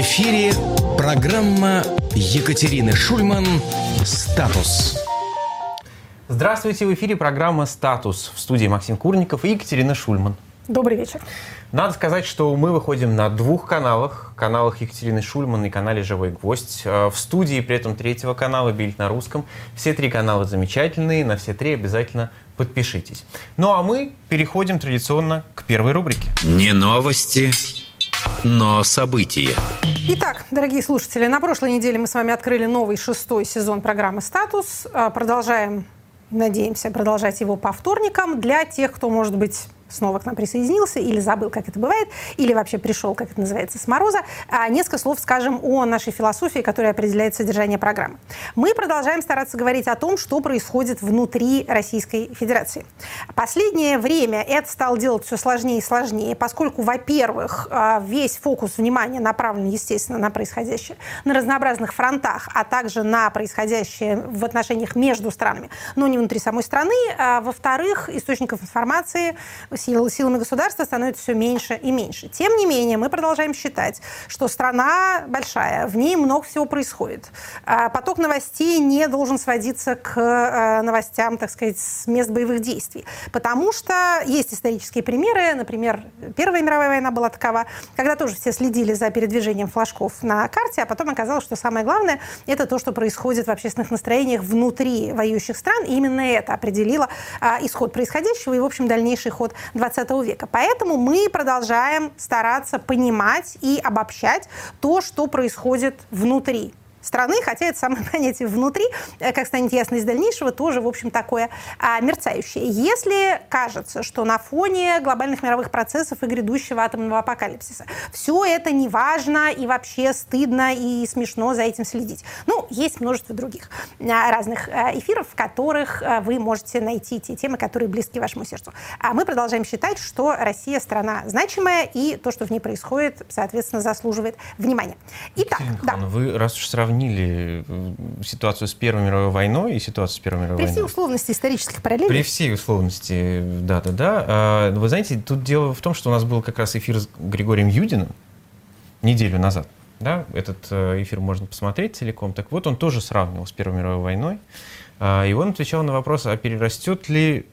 В эфире программа Екатерины Шульман «Статус». Здравствуйте, в эфире программа «Статус» в студии Максим Курников и Екатерина Шульман. Добрый вечер. Надо сказать, что мы выходим на двух каналах. Каналах Екатерины Шульман и канале «Живой гвоздь». Э, в студии при этом третьего канала «Бильд на русском». Все три канала замечательные, на все три обязательно подпишитесь. Ну а мы переходим традиционно к первой рубрике. Не новости, но события. Итак, дорогие слушатели, на прошлой неделе мы с вами открыли новый шестой сезон программы «Статус». Э, продолжаем, надеемся, продолжать его по вторникам. Для тех, кто, может быть, снова к нам присоединился или забыл, как это бывает, или вообще пришел, как это называется, с мороза, а несколько слов скажем о нашей философии, которая определяет содержание программы. Мы продолжаем стараться говорить о том, что происходит внутри Российской Федерации. Последнее время это стало делать все сложнее и сложнее, поскольку, во-первых, а, весь фокус внимания направлен, естественно, на происходящее на разнообразных фронтах, а также на происходящее в отношениях между странами, но не внутри самой страны. А, во-вторых, источников информации сил, силами государства становится все меньше и меньше. Тем не менее, мы продолжаем считать, что страна большая, в ней много всего происходит. А поток новостей не должен сводиться к э, новостям, так сказать, с мест боевых действий. Потому что есть исторические примеры. Например, Первая мировая война была такова, когда тоже все следили за передвижением флажков на карте, а потом оказалось, что самое главное – это то, что происходит в общественных настроениях внутри воюющих стран. И именно это определило а, исход происходящего и, в общем, дальнейший ход 20 века. Поэтому мы продолжаем стараться понимать и обобщать то, что происходит внутри страны, хотя это самое понятие внутри, э, как станет ясно из дальнейшего, тоже, в общем, такое а, мерцающее. Если кажется, что на фоне глобальных мировых процессов и грядущего атомного апокалипсиса все это не важно и вообще стыдно и смешно за этим следить. Ну, есть множество других а, разных а, эфиров, в которых а, вы можете найти те темы, которые близки вашему сердцу. А мы продолжаем считать, что Россия страна значимая, и то, что в ней происходит, соответственно, заслуживает внимания. Итак, да. Вы раз уж сравнили сравнили э, ситуацию с Первой мировой войной и ситуацию с Первой мировой При войной. всей условности исторических параллелей? При всей условности, да-да-да. А, вы знаете, тут дело в том, что у нас был как раз эфир с Григорием Юдиным неделю назад. Да, этот э, эфир можно посмотреть целиком. Так вот, он тоже сравнивал с Первой мировой войной. А, и он отвечал на вопрос, а перерастет ли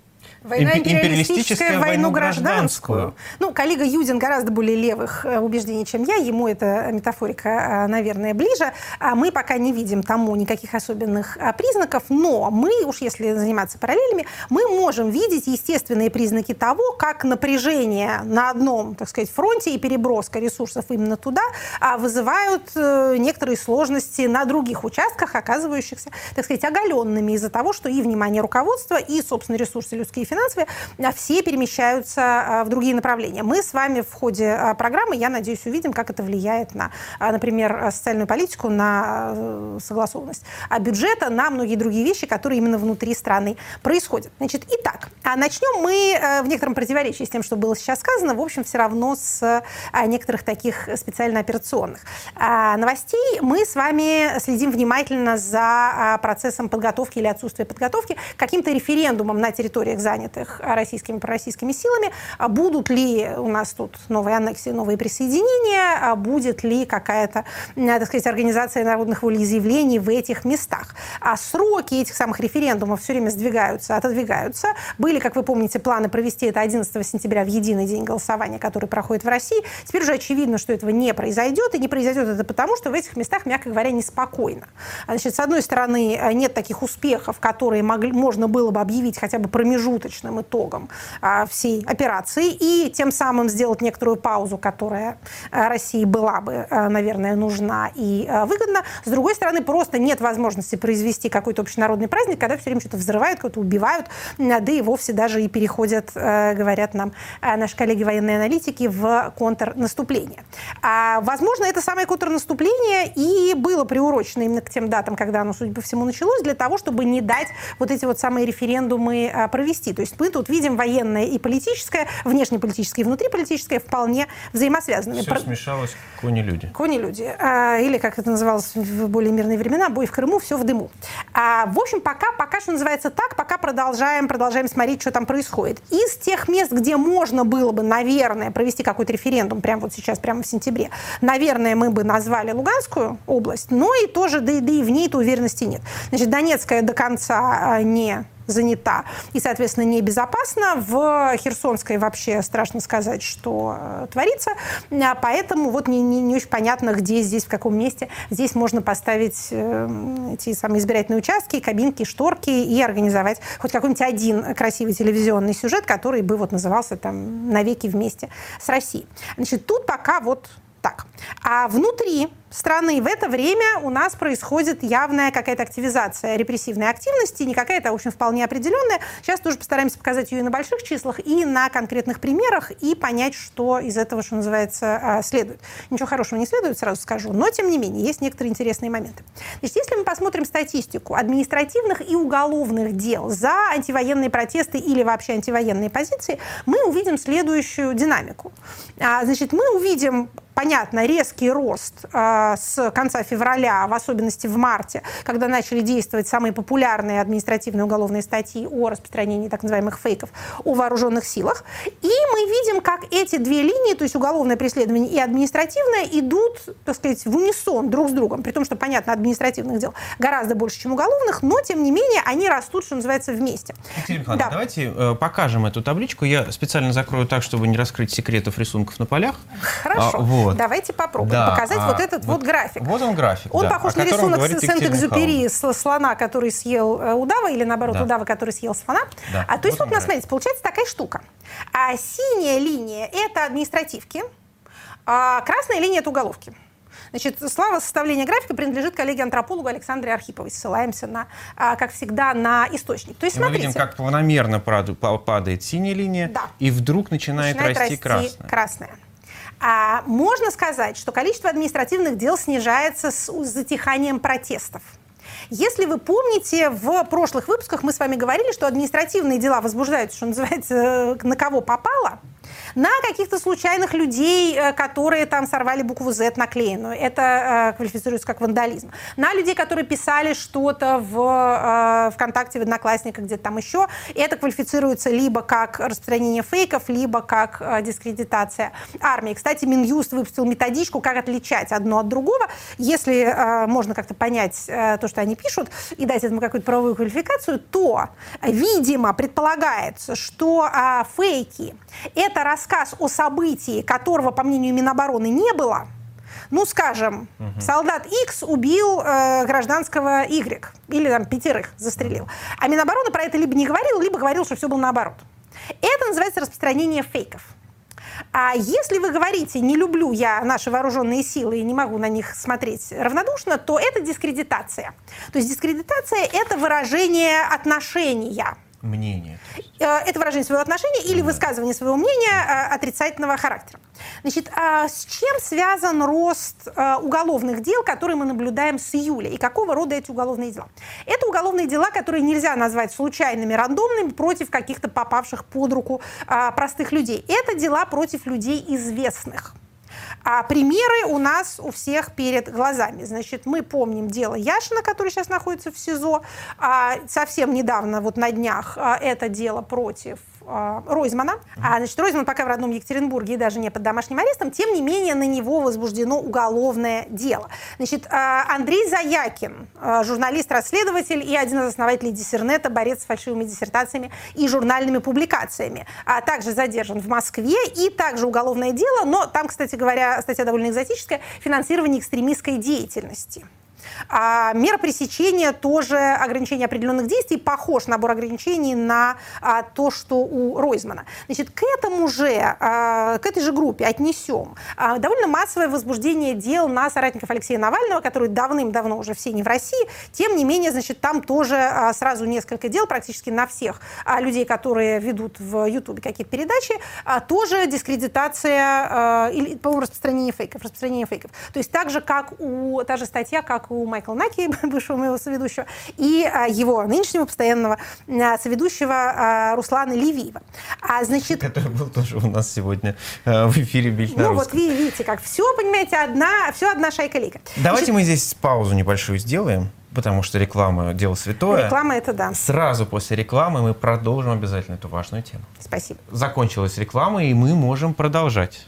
Война империалистическая, войну гражданскую. Ну, коллега Юдин гораздо более левых э, убеждений, чем я. Ему эта метафорика, э, наверное, ближе. А мы пока не видим тому никаких особенных э, признаков. Но мы, уж если заниматься параллелями, мы можем видеть естественные признаки того, как напряжение на одном, так сказать, фронте и переброска ресурсов именно туда а, вызывают некоторые сложности на других участках, оказывающихся, так сказать, оголенными из-за того, что и внимание руководства, и, собственно, ресурсы людские финансовые, а все перемещаются а, в другие направления. Мы с вами в ходе а, программы, я надеюсь, увидим, как это влияет на, например, социальную политику, на согласованность бюджета, на многие другие вещи, которые именно внутри страны происходят. Значит, итак, начнем мы в некотором противоречии с тем, что было сейчас сказано, в общем, все равно с некоторых таких специально операционных новостей. Мы с вами следим внимательно за процессом подготовки или отсутствия подготовки каким-то референдумом на территориях занятых занятых российскими пророссийскими силами. А будут ли у нас тут новые аннексии, новые присоединения? А будет ли какая-то, так сказать, организация народных волеизъявлений в этих местах? А сроки этих самых референдумов все время сдвигаются, отодвигаются. Были, как вы помните, планы провести это 11 сентября в единый день голосования, который проходит в России. Теперь уже очевидно, что этого не произойдет. И не произойдет это потому, что в этих местах, мягко говоря, неспокойно. Значит, с одной стороны, нет таких успехов, которые могли, можно было бы объявить хотя бы промежуточно промежуточным итогом а, всей операции и тем самым сделать некоторую паузу, которая а, России была бы, а, наверное, нужна и выгодна. С другой стороны, просто нет возможности произвести какой-то общенародный праздник, когда все время что-то взрывают, кого-то убивают, да и вовсе даже и переходят, говорят нам наши коллеги военные аналитики, в контрнаступление. А, возможно, это самое контрнаступление и было приурочено именно к тем датам, когда оно, судя по всему, началось, для того, чтобы не дать вот эти вот самые референдумы провести. То есть мы тут видим военное и политическое, внешнеполитическое и внутриполитическое вполне взаимосвязанными. Все Про... смешалось кони-люди. Кони-люди. А, или, как это называлось в более мирные времена, бой в Крыму, все в дыму. А, в общем, пока, пока что называется так, пока продолжаем, продолжаем смотреть, что там происходит. Из тех мест, где можно было бы, наверное, провести какой-то референдум, прямо вот сейчас, прямо в сентябре, наверное, мы бы назвали Луганскую область, но и тоже, да, да и в ней-то уверенности нет. Значит, Донецкая до конца а, не занята и, соответственно, небезопасно. В Херсонской вообще страшно сказать, что э, творится. А поэтому вот не, не, не очень понятно, где здесь, в каком месте здесь можно поставить э, эти самые избирательные участки, кабинки, шторки и организовать хоть какой-нибудь один красивый телевизионный сюжет, который бы вот назывался там «Навеки вместе с Россией». Значит, тут пока вот так. А внутри страны в это время у нас происходит явная какая-то активизация репрессивной активности, не какая-то, а, в общем, вполне определенная. Сейчас тоже постараемся показать ее и на больших числах, и на конкретных примерах, и понять, что из этого, что называется, а, следует. Ничего хорошего не следует, сразу скажу, но, тем не менее, есть некоторые интересные моменты. Значит, если мы посмотрим статистику административных и уголовных дел за антивоенные протесты или вообще антивоенные позиции, мы увидим следующую динамику. А, значит, мы увидим понятно, резкий рост э, с конца февраля, в особенности в марте, когда начали действовать самые популярные административные уголовные статьи о распространении так называемых фейков о вооруженных силах. И мы видим, как эти две линии, то есть уголовное преследование и административное, идут, так сказать, в унисон друг с другом. При том, что, понятно, административных дел гораздо больше, чем уголовных, но, тем не менее, они растут, что называется, вместе. Екатерина да. давайте э, покажем эту табличку. Я специально закрою так, чтобы не раскрыть секретов рисунков на полях. Хорошо. А, вот. Вот. Давайте попробуем да, показать а, вот этот вот, вот график. Вот он график. Он да, похож на рисунок Сент-Экзюпери слона, который съел э, удава, или наоборот, да. удава, который съел слона. Да. А то есть вот, вот у нас, смотрите, получается такая штука. А синяя линия – это административки, а красная линия – это уголовки. Значит, слава составления графика принадлежит коллеге-антропологу Александре Архиповой. Ссылаемся, на, а, как всегда, на источник. То есть, смотрите, мы видим, как планомерно падает синяя линия, да. и вдруг начинает, начинает расти, расти красная. красная. А можно сказать, что количество административных дел снижается с затиханием протестов. Если вы помните, в прошлых выпусках мы с вами говорили, что административные дела возбуждаются, что называется, на кого попало – на каких-то случайных людей, э, которые там сорвали букву Z наклеенную. Это э, квалифицируется как вандализм. На людей, которые писали что-то в э, ВКонтакте, в Одноклассниках, где-то там еще. Это квалифицируется либо как распространение фейков, либо как э, дискредитация армии. Кстати, Минюст выпустил методичку, как отличать одно от другого. Если э, можно как-то понять э, то, что они пишут, и дать этому какую-то правовую квалификацию, то, видимо, предполагается, что э, фейки — это рассказ о событии, которого, по мнению Минобороны, не было, ну, скажем, угу. солдат X убил э, гражданского Y, или там пятерых застрелил. А Минобороны про это либо не говорил, либо говорил, что все было наоборот. Это называется распространение фейков. А если вы говорите, не люблю я наши вооруженные силы и не могу на них смотреть равнодушно, то это дискредитация. То есть дискредитация – это выражение отношения мнение. Э, это выражение своего отношения или высказывание своего мнения э, отрицательного характера. Значит, а с чем связан рост э, уголовных дел, которые мы наблюдаем с июля? И какого рода эти уголовные дела? Это уголовные дела, которые нельзя назвать случайными, рандомными, против каких-то попавших под руку простых людей. Это дела против людей известных. А примеры у нас у всех перед глазами. Значит, мы помним дело Яшина, который сейчас находится в СИЗО. А совсем недавно, вот на днях, а, это дело против э, Ройзмана. А, значит, Ройзман пока в родном Екатеринбурге и даже не под домашним арестом, тем не менее на него возбуждено уголовное дело. Значит, э, Андрей Заякин, э, журналист-расследователь и один из основателей Диссернета, борец с фальшивыми диссертациями и журнальными публикациями, а также задержан в Москве и также уголовное дело, но там, кстати говоря, статья довольно экзотическая, финансирование экстремистской деятельности. А мера пресечения тоже ограничение определенных действий, похож набор ограничений на а, то, что у Ройзмана. Значит, к этому же, а, к этой же группе отнесем а, довольно массовое возбуждение дел на соратников Алексея Навального, который давным-давно уже все не в России. Тем не менее, значит, там тоже а, сразу несколько дел практически на всех а, людей, которые ведут в Ютубе какие-то передачи, а, тоже дискредитация а, или, по распространению фейков, распространение фейков. То есть так же, как у, та же статья, как как у Майкла Наки, бывшего моего соведущего, и а, его нынешнего постоянного а, соведущего а, Руслана Левиева. А, значит... Который был тоже у нас сегодня в эфире «Бить на Ну вот видите, как все, понимаете, одна, все одна шайка-лика. Давайте значит... мы здесь паузу небольшую сделаем потому что реклама – дело святое. Реклама – это да. Сразу после рекламы мы продолжим обязательно эту важную тему. Спасибо. Закончилась реклама, и мы можем продолжать.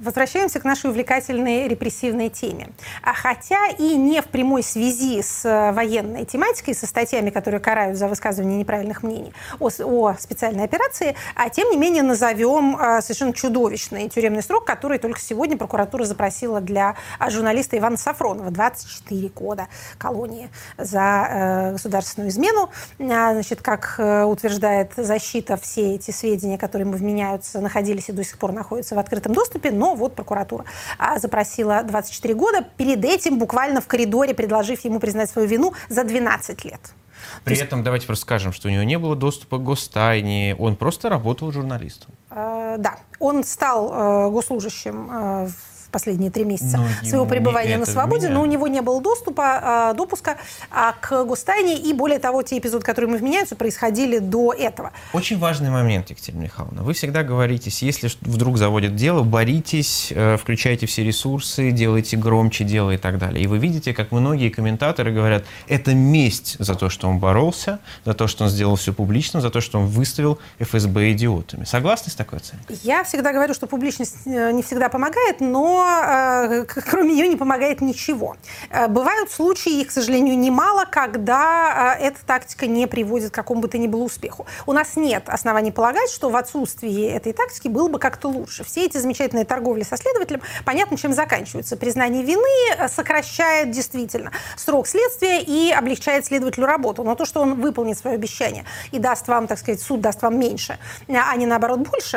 Возвращаемся к нашей увлекательной репрессивной теме. А хотя и не в прямой связи с э, военной тематикой, со статьями, которые карают за высказывание неправильных мнений о, о специальной операции, а тем не менее назовем э, совершенно чудовищный тюремный срок, который только сегодня прокуратура запросила для а, журналиста Ивана Сафронова. 24 года колонии за э, государственную измену. А, значит, как утверждает защита, все эти сведения, которые ему вменяются, находились и до сих пор находятся в открытом доступе, но вот прокуратура а, запросила 24 года, перед этим буквально в коридоре предложив ему признать свою вину за 12 лет. При есть... этом давайте просто скажем, что у него не было доступа к гостайне, он просто работал журналистом. Э, да, он стал э, госслужащим э, последние три месяца но своего пребывания на свободе, но у него не было доступа, а, допуска а, к гостайне, и более того, те эпизоды, которые мы вменяются, происходили до этого. Очень важный момент, Екатерина Михайловна. Вы всегда говорите, если вдруг заводят дело, боритесь, э, включайте все ресурсы, делайте громче дело и так далее. И вы видите, как многие комментаторы говорят, это месть за то, что он боролся, за то, что он сделал все публично, за то, что он выставил ФСБ идиотами. Согласны с такой оценкой? Я всегда говорю, что публичность э, не всегда помогает, но э, кроме нее не помогает ничего. Э, бывают случаи, их, к сожалению, немало, когда э, эта тактика не приводит к какому бы то ни было успеху. У нас нет оснований полагать, что в отсутствии этой тактики было бы как-то лучше. Все эти замечательные торговли со следователем, понятно, чем заканчиваются. Признание вины сокращает действительно срок следствия и облегчает следователю работу. Но то, что он выполнит свое обещание и даст вам, так сказать, суд даст вам меньше, а не наоборот больше,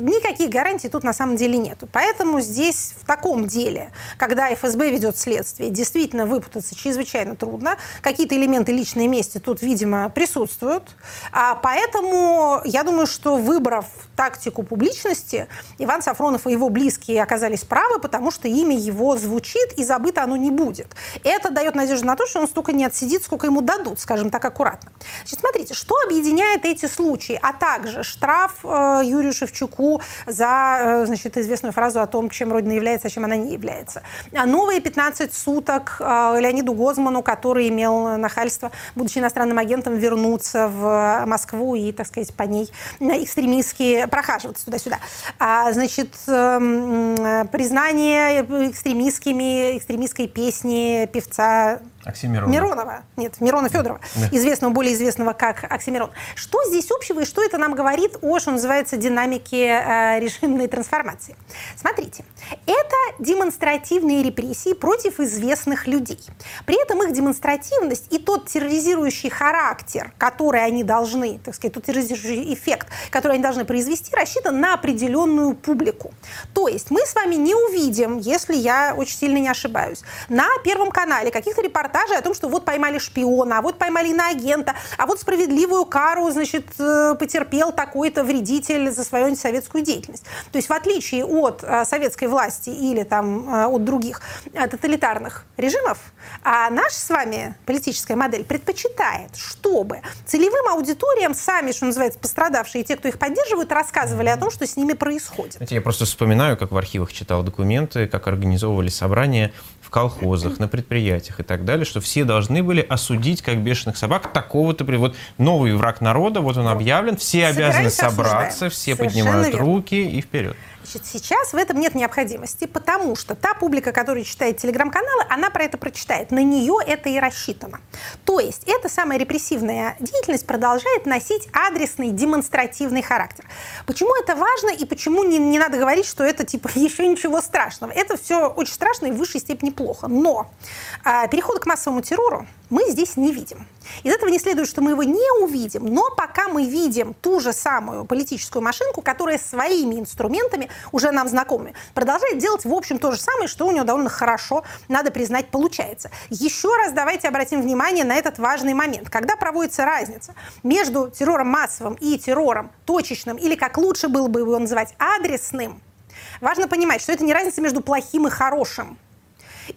никаких гарантий тут на самом деле нет. Поэтому здесь в таком деле, когда ФСБ ведет следствие, действительно выпутаться чрезвычайно трудно. Какие-то элементы личной мести тут, видимо, присутствуют. А поэтому я думаю, что выбрав тактику публичности, Иван Сафронов и его близкие оказались правы, потому что имя его звучит, и забыто оно не будет. Это дает надежду на то, что он столько не отсидит, сколько ему дадут, скажем так, аккуратно. Значит, смотрите, что объединяет эти случаи, а также штраф э, Юрию Шевчуку за э, значит, известную фразу о том, чем Родина является, а чем она не является. А новые 15 суток э, Леониду Гозману, который имел нахальство, будучи иностранным агентом, вернуться в Москву и, так сказать, по ней экстремистски прохаживаться туда-сюда. А, значит, эм, признание экстремистскими, экстремистской песни певца Оксимирона. Миронова. Нет, Мирона Федорова, да. известного, более известного как Оксимирон. Что здесь общего и что это нам говорит о, что называется, динамике э, режимной трансформации? Смотрите, это демонстративные репрессии против известных людей. При этом их демонстративность и тот терроризирующий характер, который они должны, так сказать, тот терроризирующий эффект, который они должны произвести, рассчитан на определенную публику. То есть мы с вами не увидим, если я очень сильно не ошибаюсь, на Первом канале каких-то репортажей репортажи о том, что вот поймали шпиона, а вот поймали иноагента, а вот справедливую кару, значит, э, потерпел такой-то вредитель за свою антисоветскую деятельность. То есть в отличие от э, советской власти или там э, от других тоталитарных режимов, а наша с вами политическая модель предпочитает, чтобы целевым аудиториям сами, что называется, пострадавшие и те, кто их поддерживают, рассказывали о том, что с ними происходит. Я просто вспоминаю, как в архивах читал документы, как организовывали собрания колхозах, на предприятиях и так далее, что все должны были осудить, как бешеных собак, такого-то... Вот новый враг народа, вот он объявлен, все обязаны собраться, все Совершенно поднимают верно. руки и вперед. Значит, сейчас в этом нет необходимости, потому что та публика, которая читает телеграм-каналы, она про это прочитает. На нее это и рассчитано. То есть эта самая репрессивная деятельность продолжает носить адресный демонстративный характер. Почему это важно и почему не, не надо говорить, что это типа еще ничего страшного? Это все очень страшно и в высшей степени плохо. Но э, переход к массовому террору мы здесь не видим. Из этого не следует, что мы его не увидим, но пока мы видим ту же самую политическую машинку, которая своими инструментами уже нам знакомыми, продолжает делать, в общем, то же самое, что у него довольно хорошо, надо признать, получается. Еще раз давайте обратим внимание на этот важный момент. Когда проводится разница между террором массовым и террором точечным, или как лучше было бы его называть, адресным, важно понимать, что это не разница между плохим и хорошим.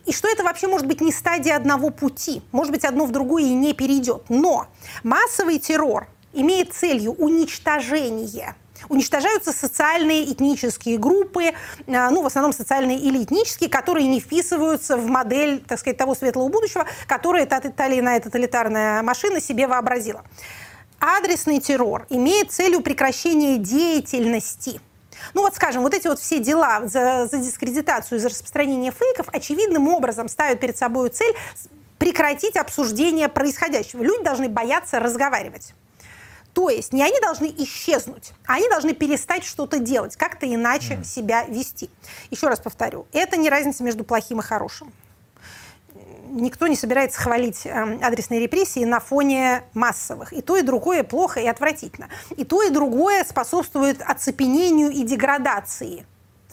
И что это вообще может быть не стадия одного пути. Может быть, одно в другое и не перейдет. Но массовый террор имеет целью уничтожение уничтожаются социальные этнические группы, а, ну, в основном социальные или этнические, которые не вписываются в модель, так сказать, того светлого будущего, которое та, та или иная тоталитарная машина себе вообразила. Адресный террор имеет целью прекращения деятельности – ну вот, скажем, вот эти вот все дела за, за дискредитацию, за распространение фейков очевидным образом ставят перед собой цель прекратить обсуждение происходящего. Люди должны бояться разговаривать. То есть не они должны исчезнуть, а они должны перестать что-то делать, как-то иначе mm. себя вести. Еще раз повторю, это не разница между плохим и хорошим. Никто не собирается хвалить э, адресные репрессии на фоне массовых. И то, и другое плохо и отвратительно. И то, и другое способствует оцепенению и деградации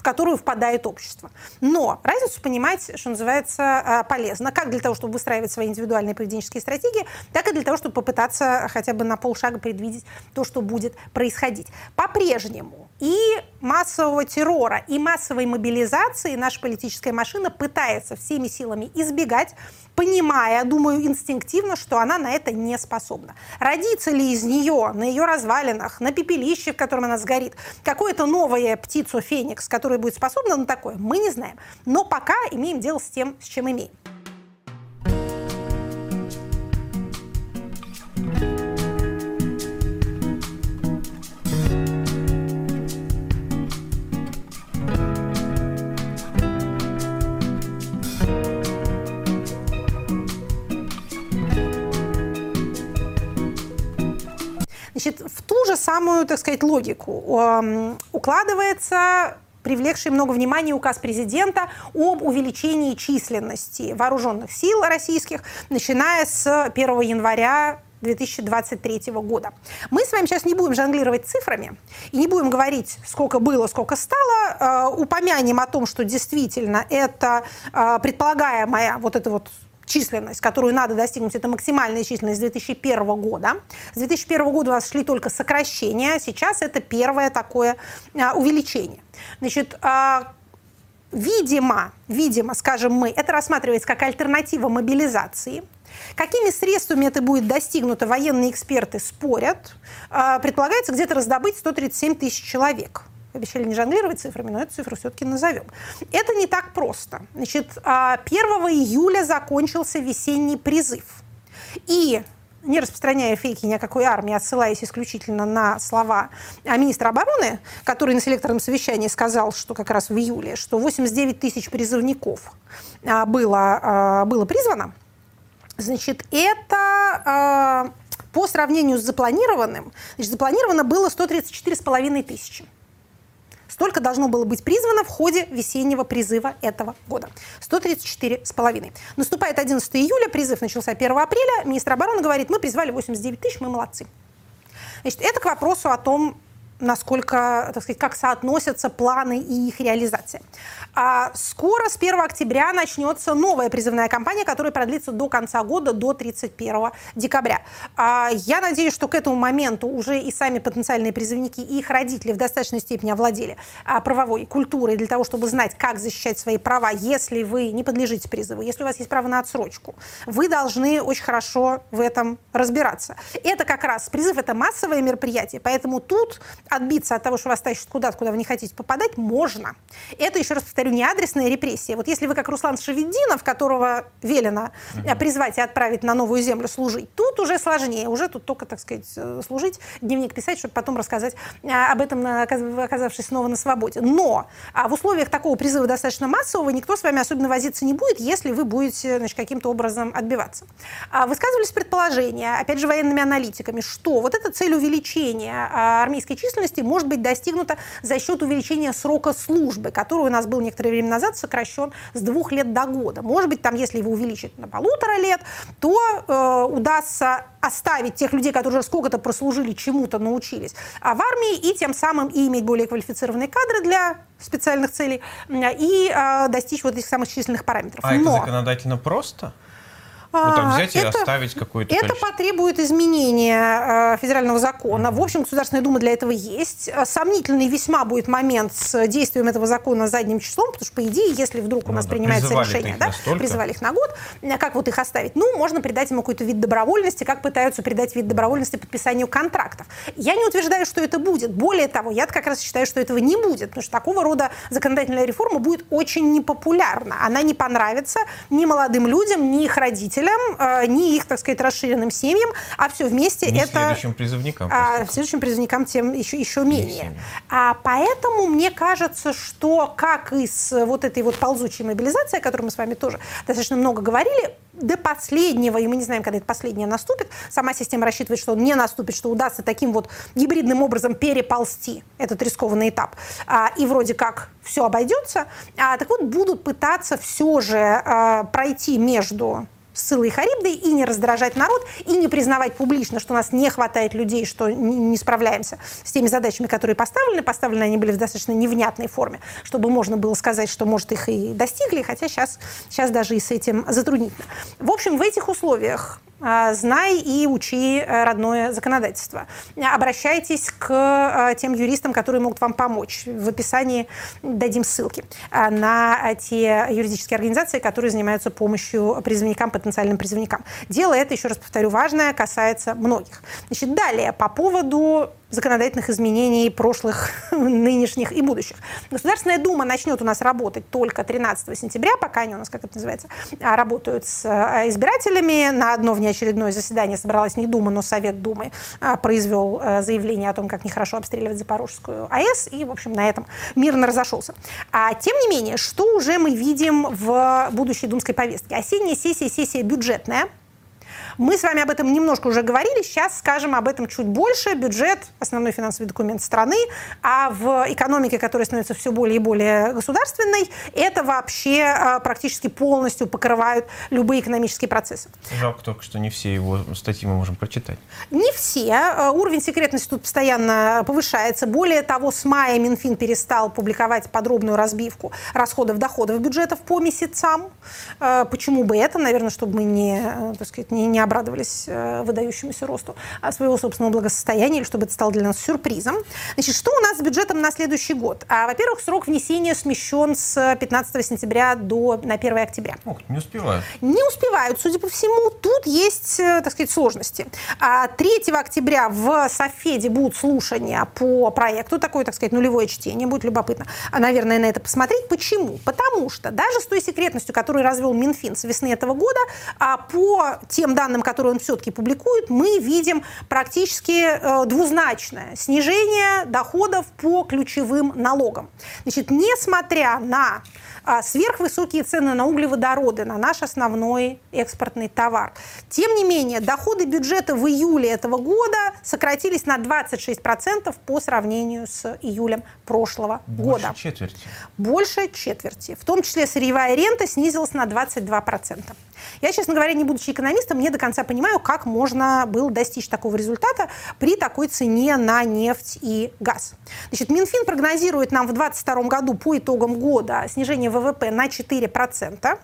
которую впадает общество. Но разницу понимать, что называется, а, полезно. Как для того, чтобы выстраивать свои индивидуальные поведенческие стратегии, так и для того, чтобы попытаться хотя бы на полшага предвидеть то, что будет происходить. По-прежнему и массового террора, и массовой мобилизации наша политическая машина пытается всеми силами избегать, понимая, думаю, инстинктивно, что она на это не способна. Родится ли из нее, на ее развалинах, на пепелище, в котором она сгорит, какое-то новое птицу Феникс, которая будет способна на такое, мы не знаем. Но пока имеем дело с тем, с чем имеем. Значит, в ту же самую, так сказать, логику э, укладывается привлекший много внимания указ президента об увеличении численности вооруженных сил российских, начиная с 1 января 2023 года. Мы с вами сейчас не будем жонглировать цифрами и не будем говорить, сколько было, сколько стало. Э, упомянем о том, что действительно это э, предполагаемая вот эта вот численность, которую надо достигнуть, это максимальная численность с 2001 года. С 2001 года у нас шли только сокращения, а сейчас это первое такое а, увеличение. Значит, а, видимо, видимо, скажем мы, это рассматривается как альтернатива мобилизации. Какими средствами это будет достигнуто, военные эксперты спорят. Предполагается где-то раздобыть 137 тысяч человек – обещали не жонглировать цифрами, но эту цифру все-таки назовем. Это не так просто. Значит, 1 а, июля закончился весенний призыв. И не распространяя фейки ни о какой армии, а ссылаясь исключительно на слова министра обороны, который на селекторном совещании сказал, что как раз в июле, что 89 тысяч призывников а, было, было призвано, значит, это по сравнению с запланированным, значит, запланировано было 134,5 тысячи. Столько должно было быть призвано в ходе весеннего призыва этого года. 134 с половиной. Наступает 11 июля, призыв начался 1 апреля. Министр обороны говорит, мы призвали 89 тысяч, мы молодцы. Значит, это к вопросу о том, насколько, так сказать, как соотносятся планы и их реализация. А скоро, с 1 октября, начнется новая призывная кампания, которая продлится до конца года, до 31 декабря. А я надеюсь, что к этому моменту уже и сами потенциальные призывники, и их родители в достаточной степени овладели а, правовой культурой для того, чтобы знать, как защищать свои права, если вы не подлежите призыву, если у вас есть право на отсрочку. Вы должны очень хорошо в этом разбираться. Это как раз призыв, это массовое мероприятие, поэтому тут отбиться от того, что вас тащат куда-то, куда вы не хотите попадать, можно. Это, еще раз повторю, не адресная репрессия. Вот если вы как Руслан Шевединов, которого велено угу. призвать и отправить на новую землю служить, тут уже сложнее. Уже тут только, так сказать, э, служить, дневник писать, чтобы потом рассказать э, об этом, оказавшись снова на свободе. Но а в условиях такого призыва достаточно массового никто с вами особенно возиться не будет, если вы будете значит, каким-то образом отбиваться. А высказывались предположения, опять же, военными аналитиками, что вот эта цель увеличения а, армейской численности численности может быть достигнуто за счет увеличения срока службы, который у нас был некоторое время назад сокращен с двух лет до года. Может быть, там, если его увеличить на полутора лет, то э, удастся оставить тех людей, которые уже сколько-то прослужили, чему-то научились, а в армии, и тем самым и иметь более квалифицированные кадры для специальных целей, и э, достичь вот этих самых численных параметров. А Но... это законодательно просто? Там взять это, и оставить какое-то Это количество. потребует изменения э, федерального закона. В общем, Государственная Дума для этого есть. Сомнительный весьма будет момент с действием этого закона задним числом, потому что, по идее, если вдруг у нас ну, да, принимается решение, да, призывали их на год, э, как вот их оставить? Ну, можно придать ему какой-то вид добровольности, как пытаются придать вид добровольности подписанию контрактов. Я не утверждаю, что это будет. Более того, я как раз считаю, что этого не будет, потому что такого рода законодательная реформа будет очень непопулярна. Она не понравится ни молодым людям, ни их родителям, родителям, э, ни их, так сказать, расширенным семьям, а все вместе не это... следующим призывникам. А, следующим призывникам тем еще, еще менее. А поэтому мне кажется, что как и с вот этой вот ползучей мобилизацией, о которой мы с вами тоже достаточно много говорили, до последнего, и мы не знаем, когда это последнее наступит, сама система рассчитывает, что он не наступит, что удастся таким вот гибридным образом переползти этот рискованный этап, а, и вроде как все обойдется, а, так вот будут пытаться все же а, пройти между Сылой и Харибдой и не раздражать народ, и не признавать публично, что у нас не хватает людей, что не справляемся с теми задачами, которые поставлены. Поставлены они были в достаточно невнятной форме, чтобы можно было сказать, что, может, их и достигли, хотя сейчас, сейчас даже и с этим затруднительно. В общем, в этих условиях а, знай и учи э, родное законодательство. Обращайтесь к э, тем юристам, которые могут вам помочь. В описании дадим ссылки а, на те юридические организации, которые занимаются помощью призывникам, потенциальным призывникам. Дело это, еще раз повторю, важное, касается многих. Значит, далее, по поводу законодательных изменений прошлых, нынешних и будущих. Государственная Дума начнет у нас работать только 13 сентября, пока они у нас, как это называется, а, работают с а, избирателями. На одно внеочередное заседание собралась не Дума, но Совет Думы а, произвел заявление о том, как нехорошо обстреливать Запорожскую АЭС, и, в общем, на этом мирно разошелся. А, тем не менее, что уже мы видим в будущей думской повестке? Осенняя сессия, сессия бюджетная – мы с вами об этом немножко уже говорили, сейчас скажем об этом чуть больше. Бюджет – основной финансовый документ страны, а в экономике, которая становится все более и более государственной, это вообще а, практически полностью покрывают любые экономические процессы. Жалко только, что не все его статьи мы можем прочитать. Не все. А, уровень секретности тут постоянно повышается. Более того, с мая Минфин перестал публиковать подробную разбивку расходов доходов бюджетов по месяцам. А, почему бы это? Наверное, чтобы мы не, так сказать, не, не обрадовались э, выдающемуся росту а, своего собственного благосостояния, или чтобы это стало для нас сюрпризом. Значит, что у нас с бюджетом на следующий год? А, во-первых, срок внесения смещен с 15 сентября до на 1 октября. Ох, не успевают. Не успевают, судя по всему. Тут есть, э, так сказать, сложности. 3 а, октября в Софеде будут слушания по проекту, такое, так сказать, нулевое чтение, будет любопытно, а, наверное, на это посмотреть. Почему? Потому что даже с той секретностью, которую развел Минфин с весны этого года, по тем данным, данным, которые он все-таки публикует, мы видим практически э, двузначное снижение доходов по ключевым налогам. Значит, несмотря на а, сверхвысокие цены на углеводороды, на наш основной экспортный товар. Тем не менее, доходы бюджета в июле этого года сократились на 26% по сравнению с июлем прошлого Больше года. четверти. Больше четверти. В том числе сырьевая рента снизилась на 22%. Я, честно говоря, не будучи экономистом, не до конца понимаю, как можно было достичь такого результата при такой цене на нефть и газ. Значит, Минфин прогнозирует нам в 2022 году по итогам года снижение ВВП на 4%.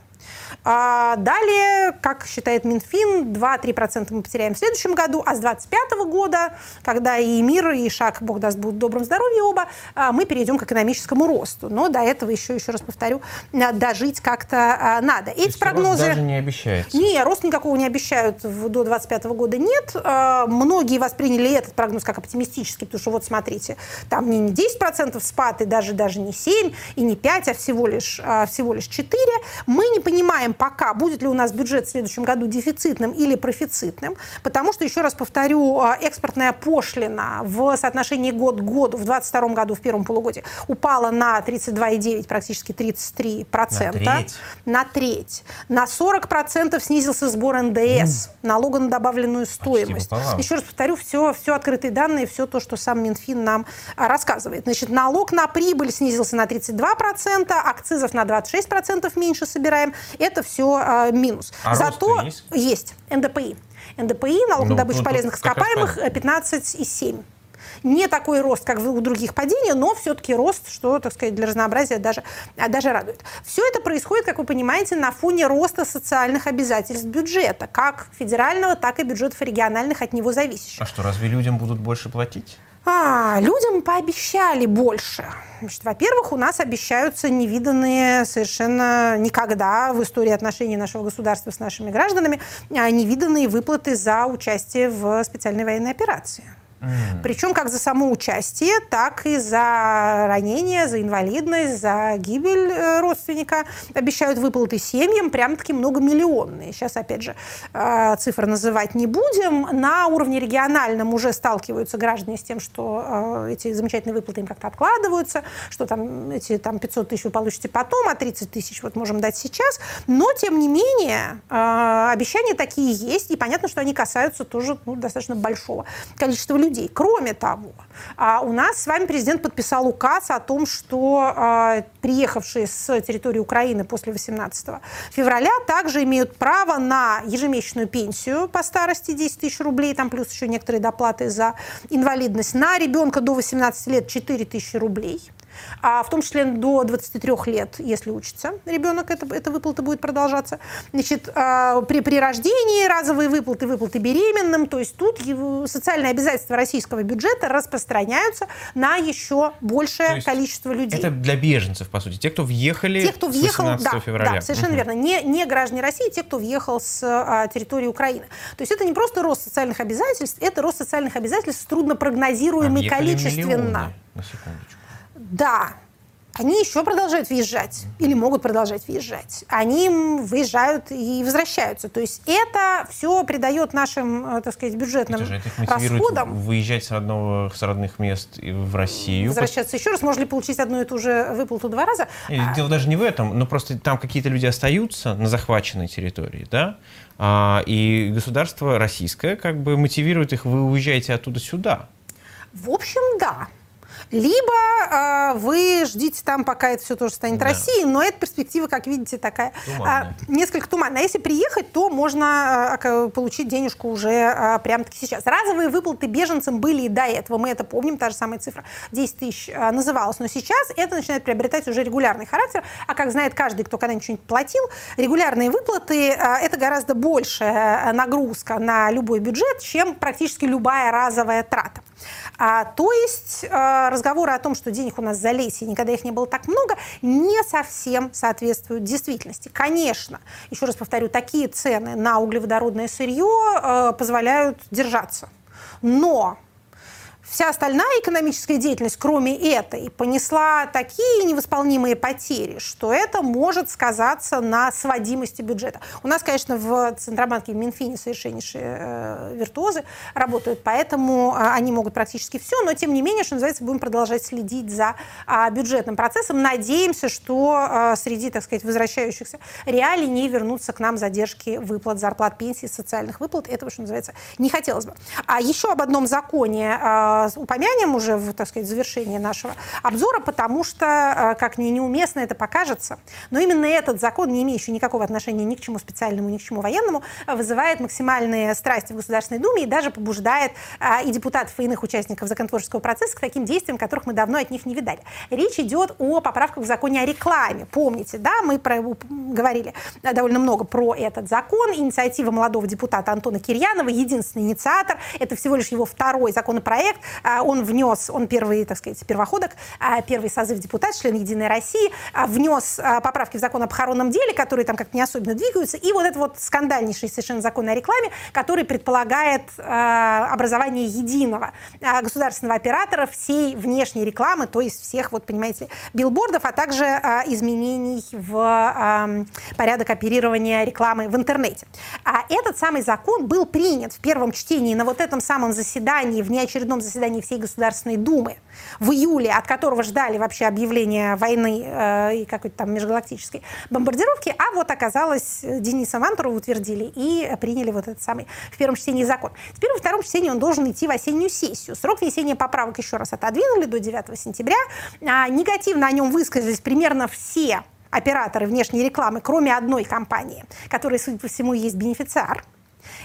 А далее, как считает Минфин, 2-3% мы потеряем в следующем году, а с 2025 года, когда и мир, и шаг, бог даст, будут в добром здоровье оба, а, мы перейдем к экономическому росту. Но до этого еще, еще раз повторю, дожить как-то а, надо. Эти прогнозы... даже не обещается? Не, рост никакого не обещают до 2025 года, нет. А, многие восприняли этот прогноз как оптимистический, потому что вот смотрите, там не 10% спад, и даже, даже не 7, и не 5, а всего лишь, всего лишь 4. Мы не понимаем, знаем пока, будет ли у нас бюджет в следующем году дефицитным или профицитным, потому что, еще раз повторю, а, экспортная пошлина в соотношении год к году в 2022 году, в первом полугодии, упала на 32,9, практически 33 процента. На треть. На 40 процентов снизился сбор НДС, mm. налога на добавленную стоимость. Еще раз повторю, все, все открытые данные, все то, что сам Минфин нам а, рассказывает. Значит, налог на прибыль снизился на 32 процента, акцизов на 26 процентов меньше собираем. Это все а, минус. А Зато есть? есть НДПИ. НДПИ, налог ну, на добычу ну, полезных ископаемых, 15,7. Не такой рост, как у других падений, но все-таки рост, что, так сказать, для разнообразия даже, а, даже радует. Все это происходит, как вы понимаете, на фоне роста социальных обязательств бюджета, как федерального, так и бюджетов региональных от него зависящих. А что, разве людям будут больше платить? А, людям пообещали больше. Значит, во-первых, у нас обещаются невиданные совершенно никогда в истории отношений нашего государства с нашими гражданами а, невиданные выплаты за участие в специальной военной операции. Mm. Причем как за само участие, так и за ранение, за инвалидность, за гибель э, родственника. Обещают выплаты семьям, прям-таки многомиллионные. Сейчас, опять же, э, цифры называть не будем. На уровне региональном уже сталкиваются граждане с тем, что э, эти замечательные выплаты им как-то откладываются, что там эти там, 500 тысяч вы получите потом, а 30 тысяч вот можем дать сейчас. Но, тем не менее, обещания такие есть, и понятно, что они касаются тоже ну, достаточно большого количества людей людей. Кроме того, а, у нас с вами президент подписал указ о том, что а, приехавшие с территории Украины после 18 февраля также имеют право на ежемесячную пенсию по старости 10 тысяч рублей, там плюс еще некоторые доплаты за инвалидность, на ребенка до 18 лет 4 тысячи рублей а в том числе до 23 лет, если учится ребенок, это, эта выплата будет продолжаться. Значит, а, при, при рождении разовые выплаты, выплаты беременным, то есть тут социальные обязательства российского бюджета распространяются на еще большее количество людей. Это для беженцев, по сути, те, кто въехали те, кто въехал, с 18 да, февраля. Да, совершенно угу. верно. Не, не граждане России, те, кто въехал с а, территории Украины. То есть это не просто рост социальных обязательств, это рост социальных обязательств труднопрогнозируемый а количественно. Миллионы, на секундочку. Да, они еще продолжают въезжать или могут продолжать въезжать. Они выезжают и возвращаются. То есть это все придает нашим, э, так сказать, бюджетным это расходам. Выезжать с, родного, с родных мест в Россию. Возвращаться еще раз. Можно ли получить одну и ту же выплату два раза? И а... Дело даже не в этом, но просто там какие-то люди остаются на захваченной территории, да, а, и государство российское как бы мотивирует их, вы уезжаете оттуда сюда. В общем, да. Либо э, вы ждите там, пока это все тоже станет да. Россией, но эта перспектива, как видите, такая э, несколько туманная. А если приехать, то можно э, получить денежку уже э, прямо-таки сейчас. Разовые выплаты беженцам были и до этого, мы это помним, та же самая цифра 10 тысяч э, называлась, но сейчас это начинает приобретать уже регулярный характер, а как знает каждый, кто когда-нибудь что-нибудь платил, регулярные выплаты э, это гораздо большая нагрузка на любой бюджет, чем практически любая разовая трата. А, то есть а, разговоры о том, что денег у нас залейте, и никогда их не было так много, не совсем соответствуют действительности. Конечно, еще раз повторю, такие цены на углеводородное сырье а, позволяют держаться. Но вся остальная экономическая деятельность, кроме этой, понесла такие невосполнимые потери, что это может сказаться на сводимости бюджета. У нас, конечно, в Центробанке, в Минфине совершеннейшие э, виртуозы работают, поэтому э, они могут практически все, но тем не менее, что называется, будем продолжать следить за э, бюджетным процессом. Надеемся, что э, среди, так сказать, возвращающихся реалий не вернутся к нам задержки выплат, зарплат, пенсий, социальных выплат. Этого, что называется, не хотелось бы. А еще об одном законе э, упомянем уже в, так сказать, завершении нашего обзора, потому что, э, как ни неуместно это покажется, но именно этот закон, не имеющий никакого отношения ни к чему специальному, ни к чему военному, вызывает максимальные страсти в Государственной Думе и даже побуждает э, и депутатов, и иных участников законотворческого процесса к таким действиям, которых мы давно от них не видали. Речь идет о поправках в законе о рекламе. Помните, да, мы про, говорили довольно много про этот закон. Инициатива молодого депутата Антона Кирьянова, единственный инициатор. Это всего лишь его второй законопроект. А, он внес, он первый, так сказать, первоходок, а, первый созыв депутат, член Единой России, а, внес поправки в закон о похоронном деле, которые там как-то не особенно двигаются, и вот этот вот скандальнейший совершенно закон о рекламе, который предполагает образование единого государственного оператора всей внешней рекламы, то есть всех, вот понимаете, билбордов, а также изменений в порядок оперирования рекламы в интернете. А этот самый закон был принят в первом чтении на вот этом самом заседании, в неочередном заседании заседании всей Государственной Думы в июле, от которого ждали вообще объявления войны э, и какой-то там межгалактической бомбардировки, а вот оказалось, Дениса Мантурова утвердили и приняли вот этот самый в первом чтении закон. Теперь во втором чтении он должен идти в осеннюю сессию. Срок внесения поправок еще раз отодвинули до 9 сентября. А, негативно о нем высказались примерно все операторы внешней рекламы, кроме одной компании, которая, судя по всему, есть бенефициар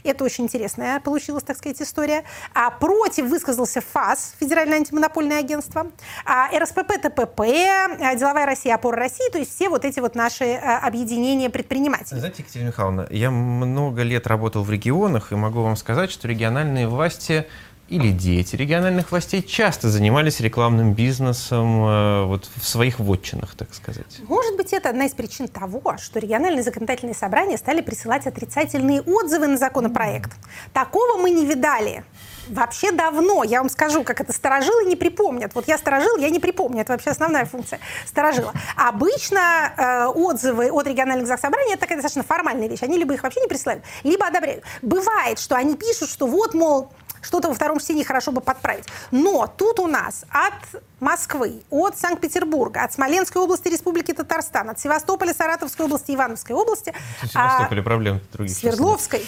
Это очень интересная получилась, так сказать, история. А против высказался ФАС, Федеральное антимонопольное агентство, а РСПП, ТПП, а, Деловая Россия, Опора России, то есть все вот эти вот наши а, объединения предпринимателей. Знаете, Екатерина Михайловна, я много лет работал в регионах и могу вам сказать, что региональные власти или дети региональных властей часто занимались рекламным бизнесом э, вот в своих вотчинах, так сказать. Может быть, это одна из причин того, что региональные законодательные собрания стали присылать отрицательные отзывы на законопроект. Такого мы не видали вообще давно. Я вам скажу, как это сторожилы не припомнят. Вот я сторожил, я не припомню. Это вообще основная функция сторожила. Обычно э, отзывы от региональных заксобраний это такая достаточно формальная вещь. Они либо их вообще не присылают, либо одобряют. Бывает, что они пишут, что вот, мол, что-то во втором чтении хорошо бы подправить. Но тут у нас от Москвы, от Санкт-Петербурга, от Смоленской области Республики Татарстан, от Севастополя, Саратовской области, Ивановской области. В Севастополе а, проблем других. Свердловской.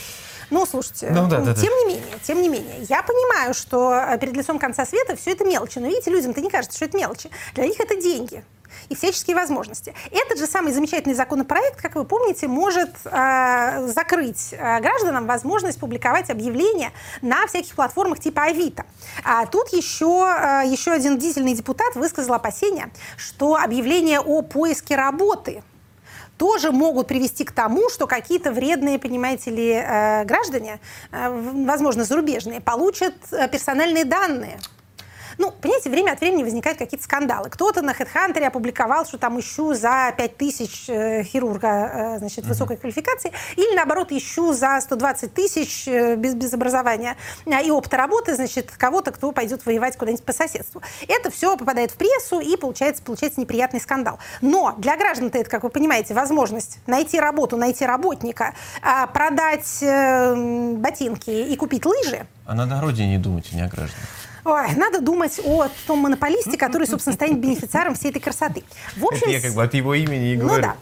Ну, слушайте, ну, да, да, тем да. не менее, тем не менее, я понимаю, что э, перед лицом конца света все это мелочи. Но видите, людям-то не кажется, что это мелочи. Для них это деньги и всяческие возможности. Этот же самый замечательный законопроект, как вы помните, может э, закрыть э, гражданам возможность публиковать объявления на всяких платформах типа Авито. А тут еще, э, еще один дизельный депутат высказал опасения, что объявления о поиске работы тоже могут привести к тому, что какие-то вредные, понимаете ли, э, граждане, э, возможно, зарубежные, получат э, персональные данные ну, понимаете, время от времени возникают какие-то скандалы. Кто-то на HeadHunter опубликовал, что там ищу за 5 тысяч э, хирурга э, значит, uh-huh. высокой квалификации, или наоборот ищу за 120 тысяч э, без, без образования и опыта работы, значит, кого-то, кто пойдет воевать куда-нибудь по соседству. Это все попадает в прессу, и получается, получается неприятный скандал. Но для граждан-то это, как вы понимаете, возможность найти работу, найти работника, а, продать ботинки и купить лыжи. А надо о родине думать, а не о гражданах. Ой, надо думать о том монополисте, который, собственно, станет бенефициаром всей этой красоты. В общем, я как бы от его имени и ну говорю. Ну да.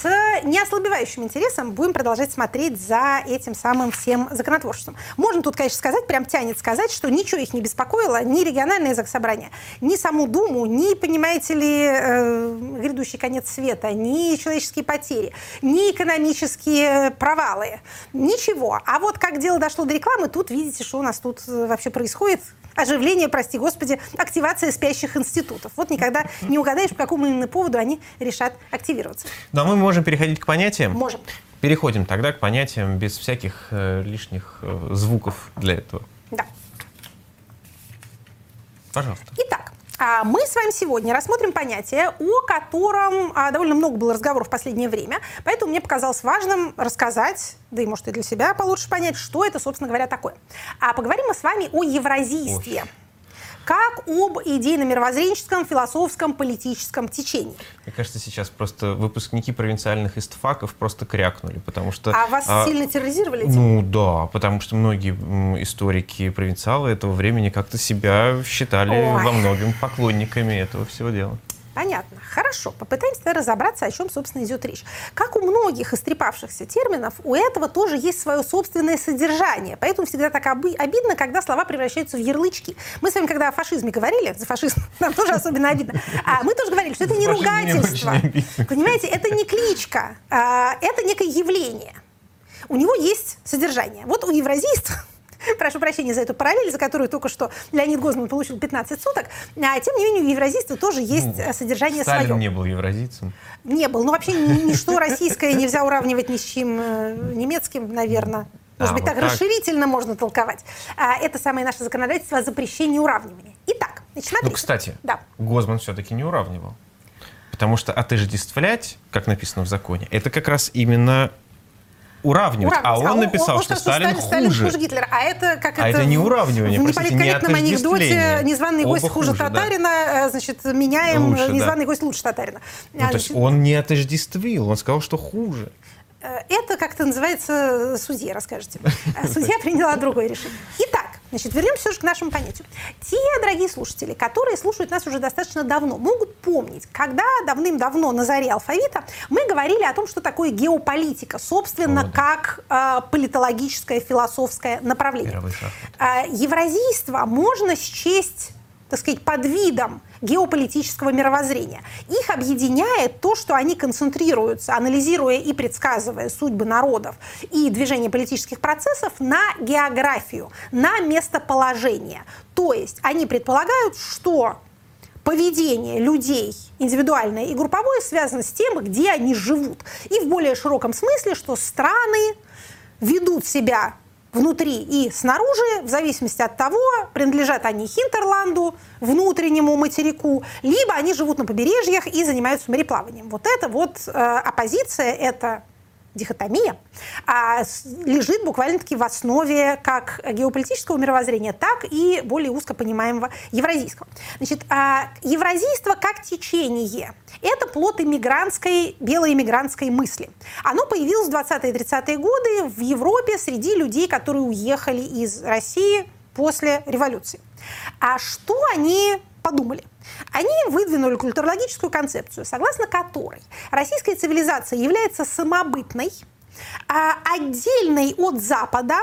С неослабевающим интересом будем продолжать смотреть за этим самым всем законотворчеством. Можно тут, конечно, сказать, прям тянет сказать, что ничего их не беспокоило, ни региональное заксобрание, ни саму Думу, ни, понимаете ли, э, грядущий конец света, ни человеческие потери, ни экономические провалы. Ничего. А вот как дело дошло до рекламы, тут видите, что у нас тут э, вообще происходит оживление, прости господи, активация спящих институтов. Вот никогда не угадаешь, по какому именно поводу они решат активироваться. Ну а мы можем переходить к понятиям? Можем. Переходим тогда к понятиям без всяких э, лишних э, звуков для этого. Да. Пожалуйста. Итак, мы с вами сегодня рассмотрим понятие, о котором а, довольно много было разговоров в последнее время, поэтому мне показалось важным рассказать, да и может и для себя получше понять, что это, собственно говоря, такое. А поговорим мы с вами о евразийстве. Ой как об идейно-мировоззренческом, философском, политическом течении. Мне кажется, сейчас просто выпускники провинциальных истфаков просто крякнули, потому что... А вас а, сильно терроризировали этим? Ну да, потому что многие историки провинциалы этого времени как-то себя считали Ой. во многом поклонниками этого всего дела. Понятно. Хорошо. Попытаемся разобраться, о чем, собственно, идет речь. Как у многих истрепавшихся терминов, у этого тоже есть свое собственное содержание. Поэтому всегда так обидно, когда слова превращаются в ярлычки. Мы с вами, когда о фашизме говорили, за фашизм нам тоже особенно обидно, а мы тоже говорили, что это не ругательство. Понимаете, это не кличка, а это некое явление. У него есть содержание. Вот у евразийства Прошу прощения за эту параллель, за которую только что Леонид Гозман получил 15 суток. А тем не менее, у евразийства тоже есть ну, э, содержание Сталин свое. не был евразийцем. Не был. Ну, вообще ничто российское нельзя уравнивать ни с чем э, немецким, наверное. Может а, быть, вот так, так расширительно можно толковать. А, это самое наше законодательство о запрещении уравнивания. Итак, значит, смотрите. Ну, кстати, да. Гозман все-таки не уравнивал. Потому что отождествлять, как написано в законе, это как раз именно уравнивать. уравнивать. А он а написал, он, что, что Сталин, Сталин, Сталин хуже. хуже Гитлера. А это как а это... это не уравнивание, В неполиткорректном анекдоте незваный Оба гость хуже, хуже Татарина, да. Э, значит, меняем лучше, незваный да. гость лучше Татарина. Ну, а, то есть он не отождествил, он сказал, что хуже. Э, это как-то называется судья, расскажите. Судья приняла другое решение. Итак, значит, вернемся же к нашему понятию. Те, дорогие слушатели, которые слушают нас уже достаточно давно, могут помнить, когда давным-давно на заре алфавита мы говорили о том, что такое геополитика, собственно, о, как э, политологическое, философское направление. Э, евразийство можно счесть так сказать, под видом геополитического мировоззрения. Их объединяет то, что они концентрируются, анализируя и предсказывая судьбы народов и движение политических процессов на географию, на местоположение. То есть они предполагают, что поведение людей индивидуальное и групповое связано с тем, где они живут. И в более широком смысле, что страны ведут себя внутри и снаружи, в зависимости от того, принадлежат они Хинтерланду, внутреннему материку, либо они живут на побережьях и занимаются мореплаванием. Вот это вот э, оппозиция, это дихотомия, а, лежит буквально-таки в основе как геополитического мировоззрения, так и более узко понимаемого евразийского. Значит, а, евразийство как течение – это плод иммигрантской, белой иммигрантской мысли. Оно появилось в 20-е и 30-е годы в Европе среди людей, которые уехали из России после революции. А что они подумали? Они выдвинули культурологическую концепцию, согласно которой российская цивилизация является самобытной, а, отдельной от Запада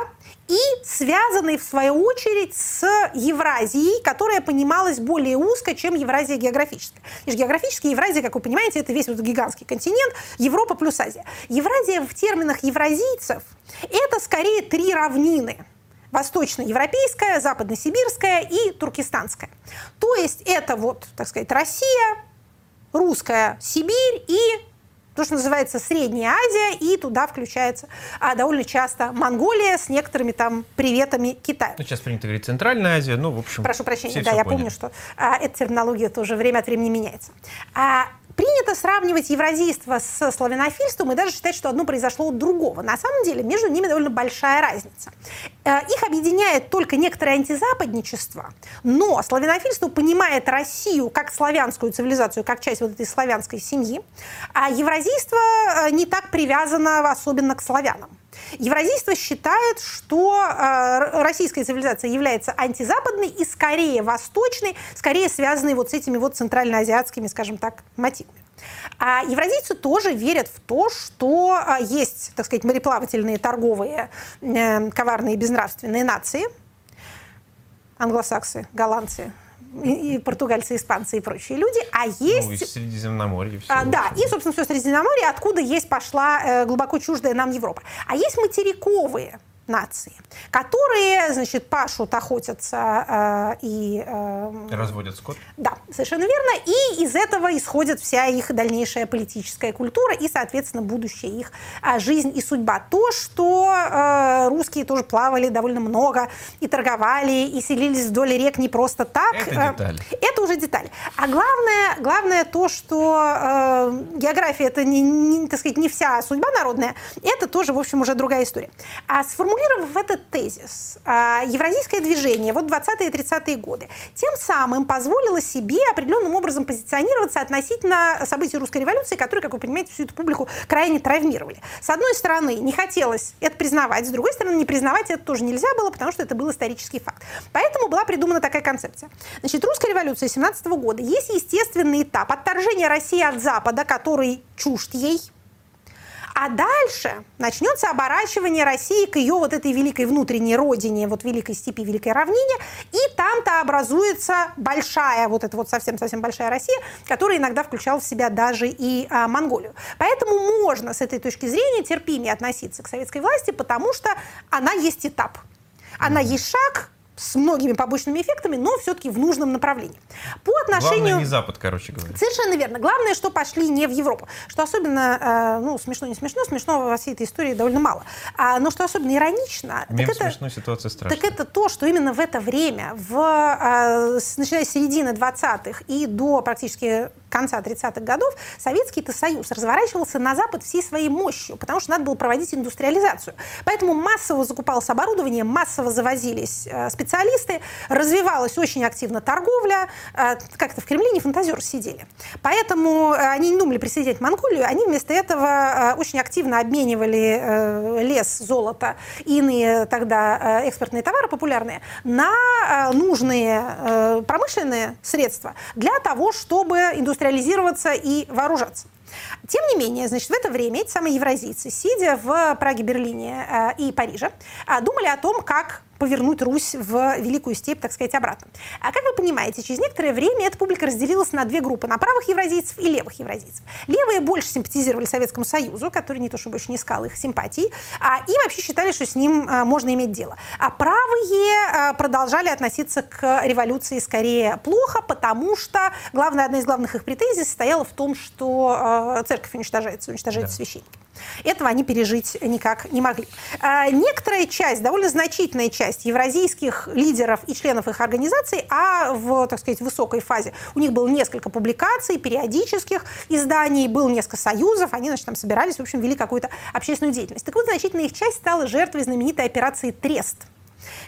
и связанной, в свою очередь, с Евразией, которая понималась более узко, чем Евразия географическая. И географически Евразия, как вы понимаете, это весь вот гигантский континент, Европа плюс Азия. Евразия в терминах евразийцев – это скорее три равнины – восточноевропейская, западносибирская и туркестанская. То есть это вот, так сказать, Россия, русская Сибирь и то, что называется Средняя Азия, и туда включается а, довольно часто Монголия с некоторыми там приветами Китая. Ну, сейчас принято говорить Центральная Азия, ну, в общем... Прошу прощения, да, я поняли. помню, что а, эта терминология тоже время от времени меняется. А, Принято сравнивать евразийство с славянофильством и даже считать, что одно произошло от другого. На самом деле между ними довольно большая разница. Э, их объединяет только некоторое антизападничество, но славянофильство понимает Россию как славянскую цивилизацию, как часть вот этой славянской семьи, а евразийство э, не так привязано особенно к славянам. Евразийство считает, что э, российская цивилизация является антизападной и скорее восточной, скорее связанной вот с этими вот центральноазиатскими, скажем так, мотивами. А евразийцы тоже верят в то, что э, есть, так сказать, мореплавательные, торговые, э, коварные, безнравственные нации, англосаксы, голландцы, и, португальцы, испанцы и прочие люди, а есть... Ну, и Средиземноморье. Все, а, да, и, собственно, все Средиземноморье, откуда есть пошла э, глубоко чуждая нам Европа. А есть материковые нации, которые, значит, пашут, охотятся э, и... Э, Разводят скот? Да, совершенно верно. И из этого исходит вся их дальнейшая политическая культура и, соответственно, будущая их э, жизнь и судьба. То, что э, русские тоже плавали довольно много и торговали, и селились вдоль рек не просто так. Это э, деталь. Это уже деталь. А главное, главное то, что э, география это не, не, так сказать, не вся судьба народная, это тоже, в общем, уже другая история. А сформулировать сформулировав этот тезис, а, евразийское движение вот 20-е и 30-е годы тем самым позволило себе определенным образом позиционироваться относительно событий русской революции, которые, как вы понимаете, всю эту публику крайне травмировали. С одной стороны, не хотелось это признавать, с другой стороны, не признавать это тоже нельзя было, потому что это был исторический факт. Поэтому была придумана такая концепция. Значит, русская революция 17 года есть естественный этап отторжения России от Запада, который чужд ей, а дальше начнется оборачивание России к ее вот этой великой внутренней родине, вот великой степи, великой равнине, и там-то образуется большая, вот эта вот совсем-совсем большая Россия, которая иногда включала в себя даже и а, Монголию. Поэтому можно с этой точки зрения терпимее относиться к советской власти, потому что она есть этап. Она есть шаг, с многими побочными эффектами, но все-таки в нужном направлении. По отношению... Главное не Запад, короче говоря. Совершенно верно. Главное, что пошли не в Европу. Что особенно, э, ну, смешно, не смешно, смешно во всей этой истории довольно мало. А, но что особенно иронично... Мем так это, смешно, ситуация страшная. Так это то, что именно в это время, в, э, начиная с середины 20-х и до практически конца 30-х годов Советский Союз разворачивался на Запад всей своей мощью, потому что надо было проводить индустриализацию. Поэтому массово закупалось оборудование, массово завозились э, специалисты, развивалась очень активно торговля. Э, как-то в Кремле не фантазеры сидели. Поэтому э, они не думали присоединять Монголию, они вместо этого очень активно обменивали лес, золото и иные тогда экспортные товары популярные на нужные промышленные средства для того, чтобы индустриализироваться и вооружаться. Тем не менее, значит, в это время эти самые евразийцы, сидя в Праге, Берлине э, и Париже, э, думали о том, как повернуть Русь в Великую степь, так сказать, обратно. А как вы понимаете, через некоторое время эта публика разделилась на две группы, на правых евразийцев и левых евразийцев. Левые больше симпатизировали Советскому Союзу, который не то чтобы больше не искал их симпатий, а, и вообще считали, что с ним а, можно иметь дело. А правые а, продолжали относиться к революции скорее плохо, потому что главная, одна из главных их претензий состояла в том, что а, церковь уничтожается, уничтожаются да. священники. Этого они пережить никак не могли. А, некоторая часть, довольно значительная часть евразийских лидеров и членов их организаций, а в, так сказать, высокой фазе у них было несколько публикаций, периодических изданий, было несколько союзов, они, значит, там собирались, в общем, вели какую-то общественную деятельность. Так вот, значительная их часть стала жертвой знаменитой операции «Трест»,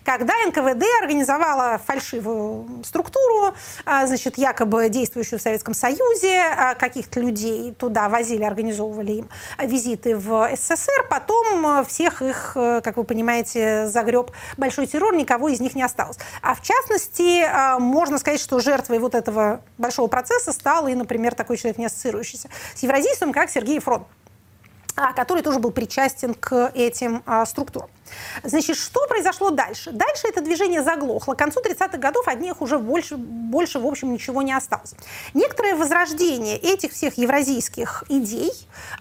когда НКВД организовала фальшивую структуру, а, значит, якобы действующую в Советском Союзе, а, каких-то людей туда возили, организовывали им визиты в СССР, потом а, всех их, как вы понимаете, загреб большой террор, никого из них не осталось. А в частности, можно сказать, что жертвой вот этого большого процесса стал и, например, такой человек, не ассоциирующийся с евразийством, как Сергей Фрон который тоже был причастен к этим структурам. Значит, что произошло дальше? Дальше это движение заглохло. К концу 30-х годов от них уже больше, больше, в общем, ничего не осталось. Некоторое возрождение этих всех евразийских идей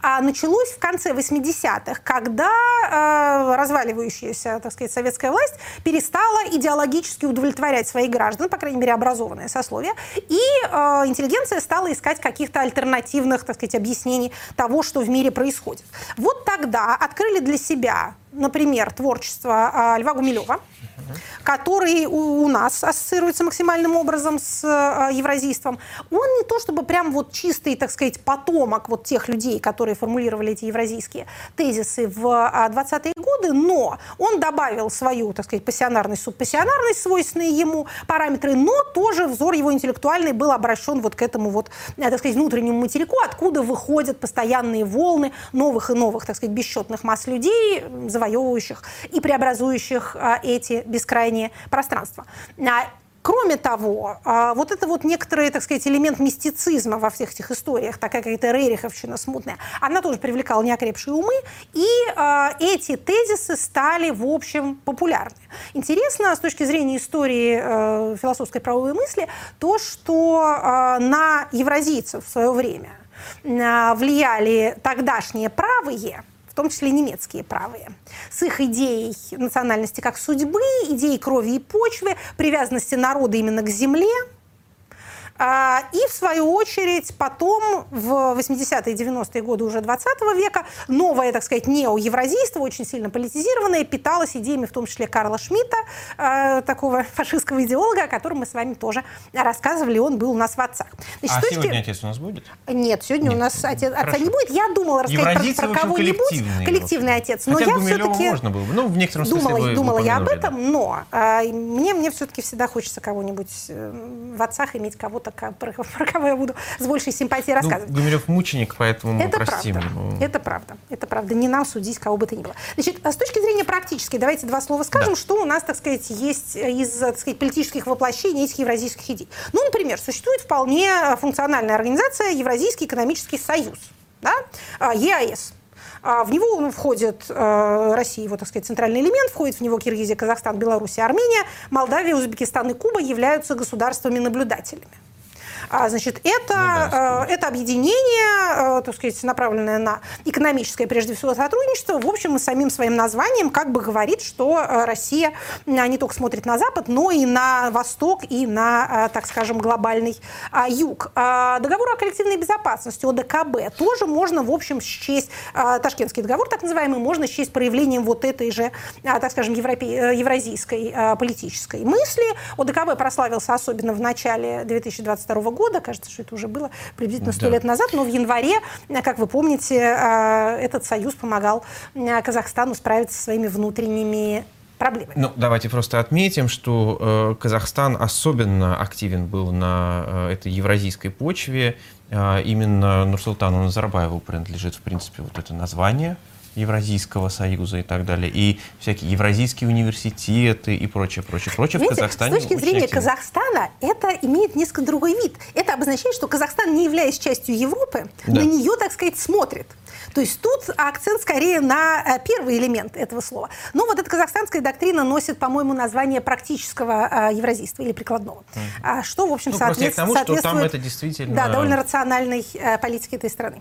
а, началось в конце 80-х, когда а, разваливающаяся, так сказать, советская власть перестала идеологически удовлетворять своих граждан, по крайней мере, образованное сословие, и а, интеллигенция стала искать каких-то альтернативных, так сказать, объяснений того, что в мире происходит. Вот тогда открыли для себя например, творчество а, Льва Гумилева, который у нас ассоциируется максимальным образом с э, евразийством, он не то чтобы прям вот чистый, так сказать, потомок вот тех людей, которые формулировали эти евразийские тезисы в 20-е а, годы, но он добавил свою, так сказать, пассионарность, субпассионарность, свойственные ему параметры, но тоже взор его интеллектуальный был обращен вот к этому вот, э, так сказать, внутреннему материку, откуда выходят постоянные волны новых и новых, так сказать, бесчетных масс людей, завоевывающих и преобразующих а, эти бескрайние пространства. А, кроме того, а, вот это вот некоторый, так сказать, элемент мистицизма во всех этих историях, такая какая-то рериховщина смутная, она тоже привлекала неокрепшие умы, и эти тезисы стали, в общем, популярны. Интересно с точки зрения истории э, философской правовой мысли то, что на евразийцев в свое время влияли тогдашние правые, том числе немецкие правые, с их идеей национальности как судьбы, идеей крови и почвы, привязанности народа именно к земле – и, в свою очередь, потом, в 80-е и 90-е годы уже 20 века, новое, так сказать, неоевразийство, очень сильно политизированное, питалось идеями, в том числе Карла Шмидта, а, такого фашистского идеолога, о котором мы с вами тоже рассказывали, он был у нас в «Отцах». Значит, а точки... сегодня отец у нас будет? Нет, сегодня Нет. у нас отец, отца не будет. Я думала рассказать про, про кого-нибудь. Коллективный отец. Но Хотя я все-таки... можно было бы. Ну, в некотором думала, смысле вы Думала я об этом, но а, мне, мне все-таки всегда хочется кого-нибудь э, в «Отцах» иметь кого-то так, про, про кого я буду с большей симпатией ну, рассказывать. Ну, Гумилев мученик, поэтому мы это простим правда. Это правда. Это правда. Не нам судить кого бы то ни было. Значит, а с точки зрения практической, давайте два слова скажем, да. что у нас, так сказать, есть из, так сказать, политических воплощений этих евразийских идей. Ну, например, существует вполне функциональная организация Евразийский экономический союз, да? А, ЕАЭС. А, в него ну, входит э, Россия, его, так сказать, центральный элемент, входит в него Киргизия, Казахстан, Белоруссия, Армения, Молдавия, Узбекистан и Куба являются государствами-наблюдателями. А, значит, это, ну, да, э, это объединение, э, так сказать, направленное на экономическое, прежде всего, сотрудничество, в общем, и самим своим названием как бы говорит, что э, Россия не только смотрит на Запад, но и на Восток, и на, так скажем, глобальный юг. А, договор о коллективной безопасности, ОДКБ, тоже можно, в общем, счесть, Ташкентский договор, так называемый, можно счесть проявлением вот этой же, так скажем, европе, евразийской политической мысли. ОДКБ прославился особенно в начале 2022 года года, кажется, что это уже было приблизительно сто да. лет назад, но в январе, как вы помните, э, этот союз помогал э, Казахстану справиться со своими внутренними проблемами. Ну, давайте просто отметим, что э, Казахстан особенно активен был на э, этой евразийской почве. Э, именно Нурсултану Назарбаеву принадлежит, в принципе, вот это название Евразийского союза и так далее, и всякие евразийские университеты и прочее, прочее, прочее Знаете, в Казахстане. С точки зрения Казахстана это имеет несколько другой вид. Это обозначает, что Казахстан, не являясь частью Европы, да. на нее, так сказать, смотрит. То есть тут акцент скорее на э, первый элемент этого слова. Но вот эта казахстанская доктрина носит, по-моему, название практического э, евразийства или прикладного. Mm. Что, в общем, ну, соответ... тому, соответствует что там это действительно... да, довольно рациональной э, политике этой страны.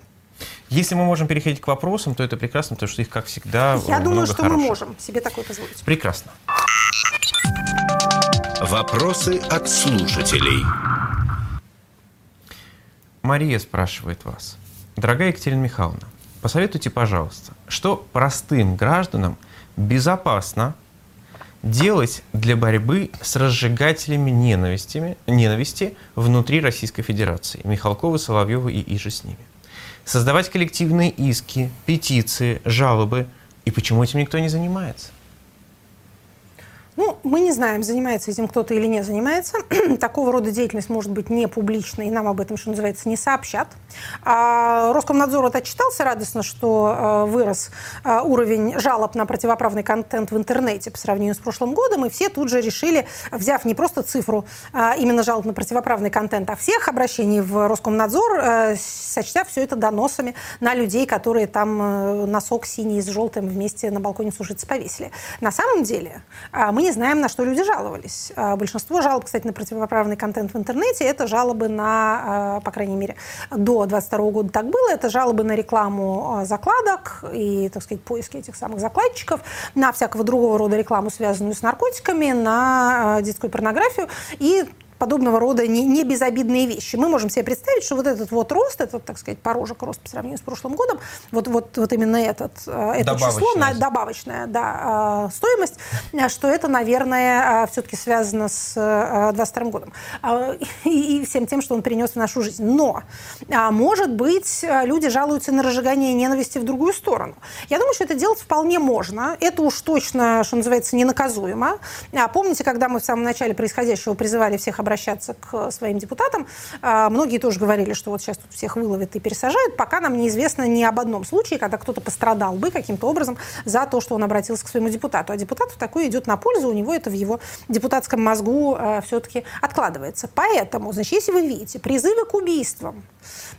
Если мы можем переходить к вопросам, то это прекрасно, потому что их, как всегда, Я думаю, что хороших. мы можем себе такое позволить. Прекрасно. Вопросы от слушателей. Мария спрашивает вас. Дорогая Екатерина Михайловна, посоветуйте, пожалуйста, что простым гражданам безопасно делать для борьбы с разжигателями ненависти внутри Российской Федерации? Михалкова, Соловьева и иже с ними. Создавать коллективные иски, петиции, жалобы. И почему этим никто не занимается? Ну, мы не знаем, занимается этим кто-то или не занимается. Такого рода деятельность может быть не публичной, и нам об этом, что называется, не сообщат. А Роскомнадзор вот отчитался радостно, что э, вырос э, уровень жалоб на противоправный контент в интернете по сравнению с прошлым годом, и все тут же решили, взяв не просто цифру а именно жалоб на противоправный контент, а всех обращений в Роскомнадзор, э, сочтя все это доносами на людей, которые там носок синий с желтым вместе на балконе сушиться повесили. На самом деле мы не знаем, на что люди жаловались. А, большинство жалоб, кстати, на противоправный контент в интернете, это жалобы на, а, по крайней мере, до 22 года так было, это жалобы на рекламу а, закладок и, так сказать, поиски этих самых закладчиков, на всякого другого рода рекламу, связанную с наркотиками, на детскую порнографию и подобного рода не, не безобидные вещи. Мы можем себе представить, что вот этот вот рост, этот, так сказать, порожек рост по сравнению с прошлым годом, вот, вот, вот именно этот, э, это число, на, добавочная да, э, стоимость, э, что это, наверное, все-таки связано с 2022 годом и, и всем тем, что он принес в нашу жизнь. Но, может быть, люди жалуются на разжигание ненависти в другую сторону. Я думаю, что это делать вполне можно. Это уж точно, что называется, ненаказуемо. Помните, когда мы в самом начале происходящего призывали всех обращаться к своим депутатам. А, многие тоже говорили, что вот сейчас тут всех выловят и пересажают, пока нам неизвестно ни об одном случае, когда кто-то пострадал бы каким-то образом за то, что он обратился к своему депутату. А депутату такое идет на пользу, у него это в его депутатском мозгу а, все-таки откладывается. Поэтому, значит, если вы видите призывы к убийствам,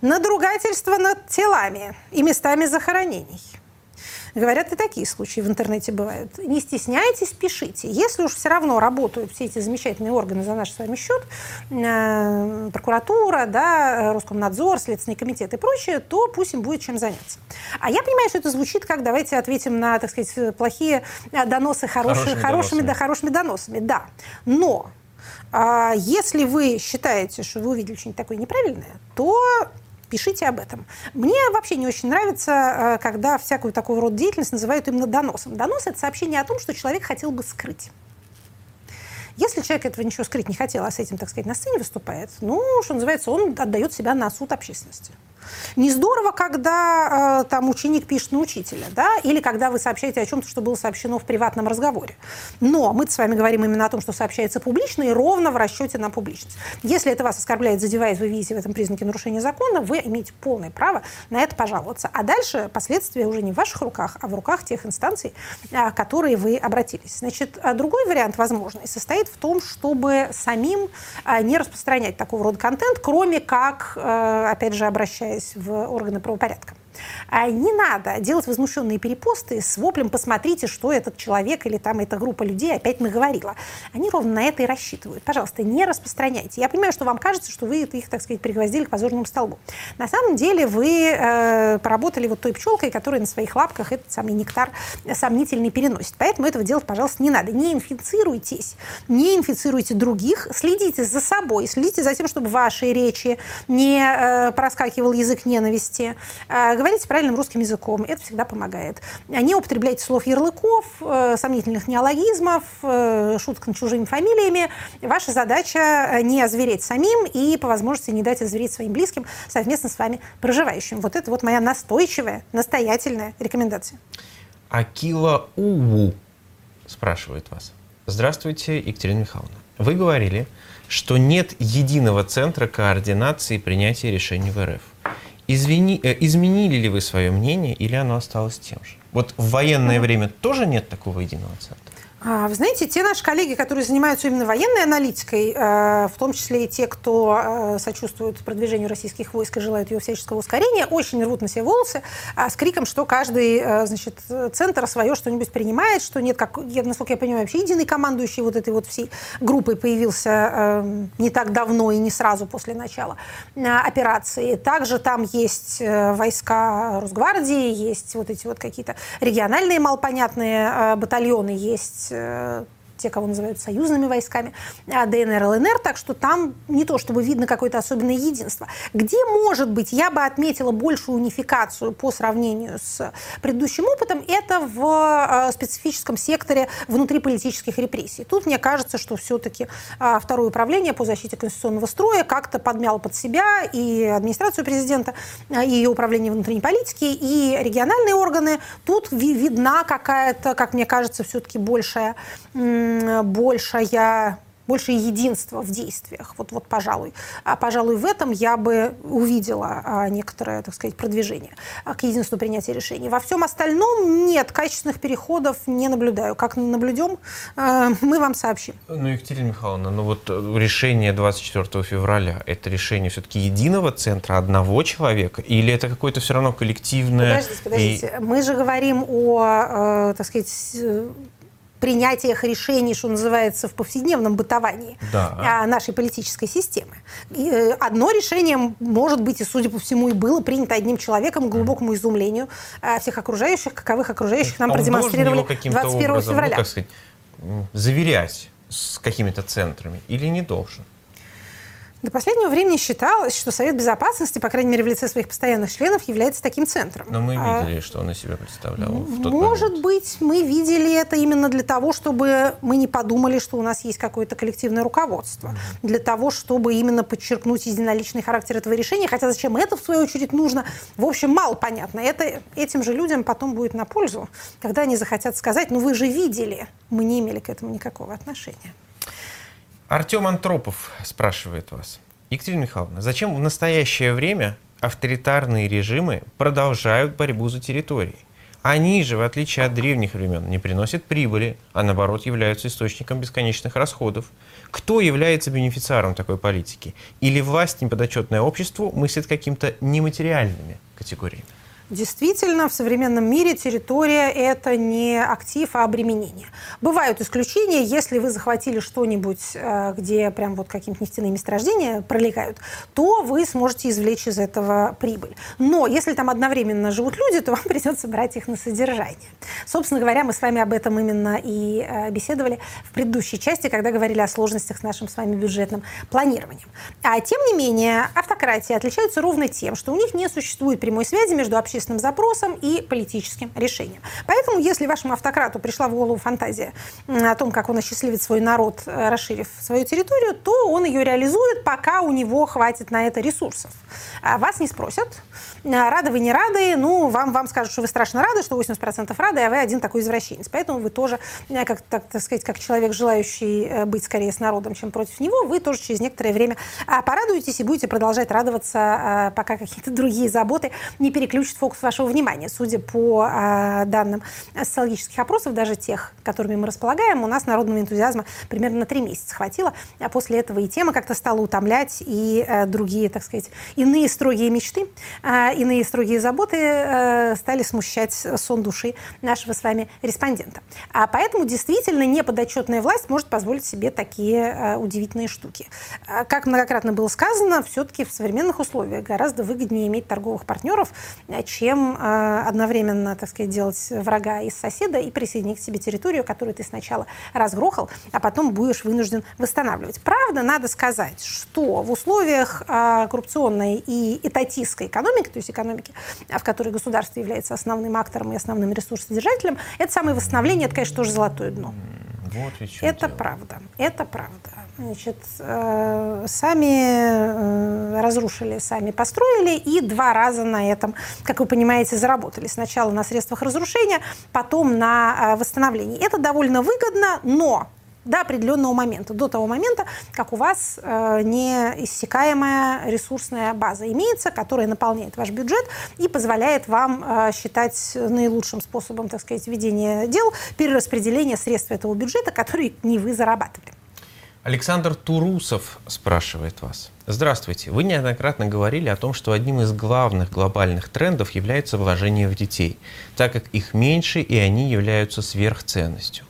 надругательство над телами и местами захоронений – Говорят, и такие случаи в интернете бывают. Не стесняйтесь, пишите. Если уж все равно работают все эти замечательные органы за наш с вами счет, э, прокуратура, да, Роскомнадзор, Следственный комитет и прочее, то пусть им будет чем заняться. А я понимаю, что это звучит как давайте ответим на, так сказать, плохие э, доносы хорошими, хорошими, хорошими, да, хорошими доносами. Да. Но а, если вы считаете, что вы увидели что-нибудь такое неправильное, то пишите об этом. Мне вообще не очень нравится, э, когда всякую такого рода деятельность называют именно доносом. Донос – это сообщение о том, что человек хотел бы скрыть. Если человек этого ничего скрыть не хотел, а с этим, так сказать, на сцене выступает, ну, что называется, он отдает себя на суд общественности. Не здорово, когда э, там ученик пишет на учителя, да, или когда вы сообщаете о чем-то, что было сообщено в приватном разговоре. Но мы с вами говорим именно о том, что сообщается публично и ровно в расчете на публичность. Если это вас оскорбляет, задевает, вы видите в этом признаки нарушения закона, вы имеете полное право на это пожаловаться. А дальше последствия уже не в ваших руках, а в руках тех инстанций, э, которые вы обратились. Значит, а другой вариант возможный состоит в том, чтобы самим э, не распространять такого рода контент, кроме как, э, опять же, обращаясь обращаясь в органы правопорядка. А не надо делать возмущенные перепосты с воплем «посмотрите, что этот человек или там эта группа людей опять наговорила». Они ровно на это и рассчитывают. Пожалуйста, не распространяйте. Я понимаю, что вам кажется, что вы их, так сказать, пригвоздили к позорному столбу. На самом деле вы э, поработали вот той пчелкой, которая на своих лапках этот самый нектар сомнительный переносит. Поэтому этого делать, пожалуйста, не надо. Не инфицируйтесь, не инфицируйте других, следите за собой, следите за тем, чтобы в вашей речи не э, проскакивал язык ненависти. Э, говорите правильным русским языком, это всегда помогает. Не употребляйте слов ярлыков, э, сомнительных неологизмов, э, шуток над чужими фамилиями. Ваша задача э, не озвереть самим и по возможности не дать озвереть своим близким совместно с вами проживающим. Вот это вот моя настойчивая, настоятельная рекомендация. Акила Уву спрашивает вас. Здравствуйте, Екатерина Михайловна. Вы говорили, что нет единого центра координации принятия решений в РФ. Извини, э, изменили ли вы свое мнение или оно осталось тем же? Вот в военное время тоже нет такого единого центра? А, вы знаете, те наши коллеги, которые занимаются именно военной аналитикой, э, в том числе и те, кто э, сочувствует продвижению российских войск и желают ее всяческого ускорения, очень рвут на себе волосы а, с криком, что каждый э, значит, центр свое что-нибудь принимает, что нет, как, насколько я понимаю, вообще единый командующий вот этой вот всей группой появился не так давно и не сразу после начала операции. Также там есть войска Росгвардии, есть вот эти вот какие-то региональные малопонятные батальоны, есть Э, те, кого называют союзными войсками, а ДНР, ЛНР, так что там не то чтобы видно какое-то особенное единство. Где, может быть, я бы отметила большую унификацию по сравнению с предыдущим опытом, это в э, специфическом секторе внутриполитических репрессий. Тут мне кажется, что все-таки э, второе управление по защите конституционного строя как-то подмяло под себя и администрацию президента, и ее управление внутренней политики, и региональные органы. Тут видна какая-то, как мне кажется, все-таки большая большая больше единства в действиях. Вот, вот пожалуй. А, пожалуй, в этом я бы увидела а, некоторое, так сказать, продвижение а, к единству принятия решений. Во всем остальном нет, качественных переходов не наблюдаю. Как наблюдем, а, мы вам сообщим. Ну, Екатерина Михайловна, ну вот э, решение 24 февраля, это решение все-таки единого центра, одного человека, или это какое-то все равно коллективное? Подождите, подождите. И... Мы же говорим о, э, так сказать, принятиях решений, что называется, в повседневном бытовании да. А, нашей политической системы. И э, одно решение, может быть, и, судя по всему, и было принято одним человеком, к глубокому изумлению а, всех окружающих, каковых окружающих нам Он продемонстрировали 21 образом, февраля. Ну, как сказать, заверять с какими-то центрами или не должен? До последнего времени считалось, что Совет Безопасности, по крайней мере, в лице своих постоянных членов, является таким центром. Но мы а, видели, а, что он из себя представлял в тот Может момент. быть, мы видели это именно для того, чтобы мы не подумали, что у нас есть какое-то коллективное руководство. Mm-hmm. Для того, чтобы именно подчеркнуть единоличный характер этого решения. Хотя зачем это, в свою очередь, нужно, в общем, мало понятно. Это этим же людям потом будет на пользу, когда они захотят сказать, ну вы же видели, мы не имели к этому никакого отношения. Артем Антропов спрашивает вас. Екатерина Михайловна, зачем в настоящее время авторитарные режимы продолжают борьбу за территории? Они же, в отличие от древних времен, не приносят прибыли, а наоборот являются источником бесконечных расходов. Кто является бенефициаром такой политики? Или власть, неподотчетное обществу, мыслит каким-то нематериальными категориями? Действительно, в современном мире территория – это не актив, а обременение. Бывают исключения, если вы захватили что-нибудь, э, где прям вот какие-то нефтяные месторождения пролегают, то вы сможете извлечь из этого прибыль. Но если там одновременно живут люди, то вам придется брать их на содержание. Собственно говоря, мы с вами об этом именно и э, беседовали в предыдущей части, когда говорили о сложностях с нашим с вами бюджетным планированием. А тем не менее, автократии отличаются ровно тем, что у них не существует прямой связи между общественным общественным запросом и политическим решением. Поэтому, если вашему автократу пришла в голову фантазия о том, как он осчастливит свой народ, э, расширив свою территорию, то он ее реализует, пока у него хватит на это ресурсов. А вас не спросят, рады вы не рады, ну, вам, вам скажут, что вы страшно рады, что 80% рады, а вы один такой извращенец. Поэтому вы тоже, э, как, так, так сказать, как человек, желающий э, быть скорее с народом, чем против него, вы тоже через некоторое время а, порадуетесь и будете продолжать радоваться, пока какие-то другие заботы не переключат фокус вашего внимания. Судя по данным социологических опросов, даже тех, которыми мы располагаем, у нас народного энтузиазма примерно на три месяца хватило. А после этого и тема как-то стала утомлять, и э, другие, так сказать, иные строгие мечты иные строгие заботы э, стали смущать сон души нашего с вами респондента. А поэтому действительно неподотчетная власть может позволить себе такие э, удивительные штуки. А как многократно было сказано, все-таки в современных условиях гораздо выгоднее иметь торговых партнеров, э, чем одновременно, так сказать, делать врага из соседа и присоединить к себе территорию, которую ты сначала разгрохал, а потом будешь вынужден восстанавливать. Правда, надо сказать, что в условиях коррупционной и этатистской экономики, то есть экономики, в которой государство является основным актором и основным ресурсодержателем, это самое восстановление, это, конечно, тоже золотое дно. Вот это дело. правда, это правда. Значит, э, сами э, разрушили, сами построили и два раза на этом, как вы понимаете, заработали. Сначала на средствах разрушения, потом на э, восстановлении. Это довольно выгодно, но до определенного момента, до того момента, как у вас э, неиссякаемая ресурсная база имеется, которая наполняет ваш бюджет и позволяет вам э, считать наилучшим способом, так сказать, ведения дел перераспределение средств этого бюджета, которые не вы зарабатывали. Александр Турусов спрашивает вас. Здравствуйте. Вы неоднократно говорили о том, что одним из главных глобальных трендов является вложение в детей, так как их меньше и они являются сверхценностью.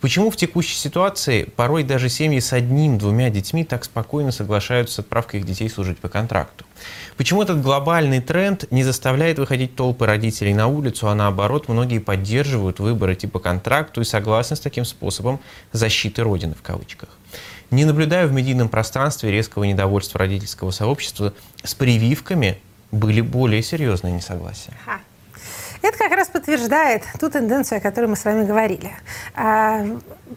Почему в текущей ситуации порой даже семьи с одним-двумя детьми так спокойно соглашаются с отправкой их детей служить по контракту? Почему этот глобальный тренд не заставляет выходить толпы родителей на улицу, а наоборот, многие поддерживают выборы типа контракту и согласны с таким способом защиты Родины в кавычках? Не наблюдаю в медийном пространстве резкого недовольства родительского сообщества с прививками были более серьезные несогласия. Ха. Это как раз подтверждает ту тенденцию, о которой мы с вами говорили. А,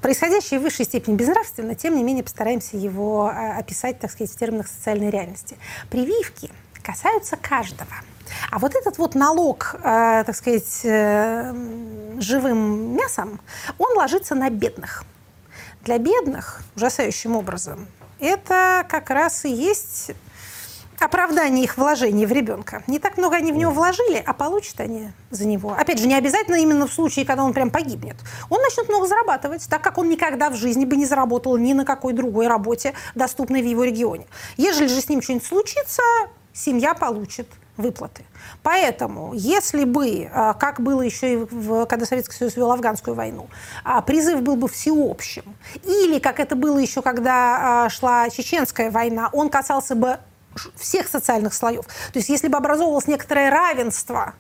происходящее в высшей степени безнравственно, тем не менее постараемся его а, описать, так сказать, в терминах социальной реальности. Прививки касаются каждого. А вот этот вот налог, э, так сказать, э, живым мясом, он ложится на бедных. Для бедных, ужасающим образом, это как раз и есть оправдание их вложений в ребенка. Не так много они в него вложили, а получат они за него. Опять же, не обязательно именно в случае, когда он прям погибнет. Он начнет много зарабатывать, так как он никогда в жизни бы не заработал ни на какой другой работе, доступной в его регионе. Ежели же с ним что-нибудь случится, семья получит выплаты. Поэтому, если бы, а, как было еще и в, когда Советский Союз вел афганскую войну, а, призыв был бы всеобщим, или, как это было еще, когда а, шла чеченская война, он касался бы всех социальных слоев. То есть если бы образовывалось некоторое равенство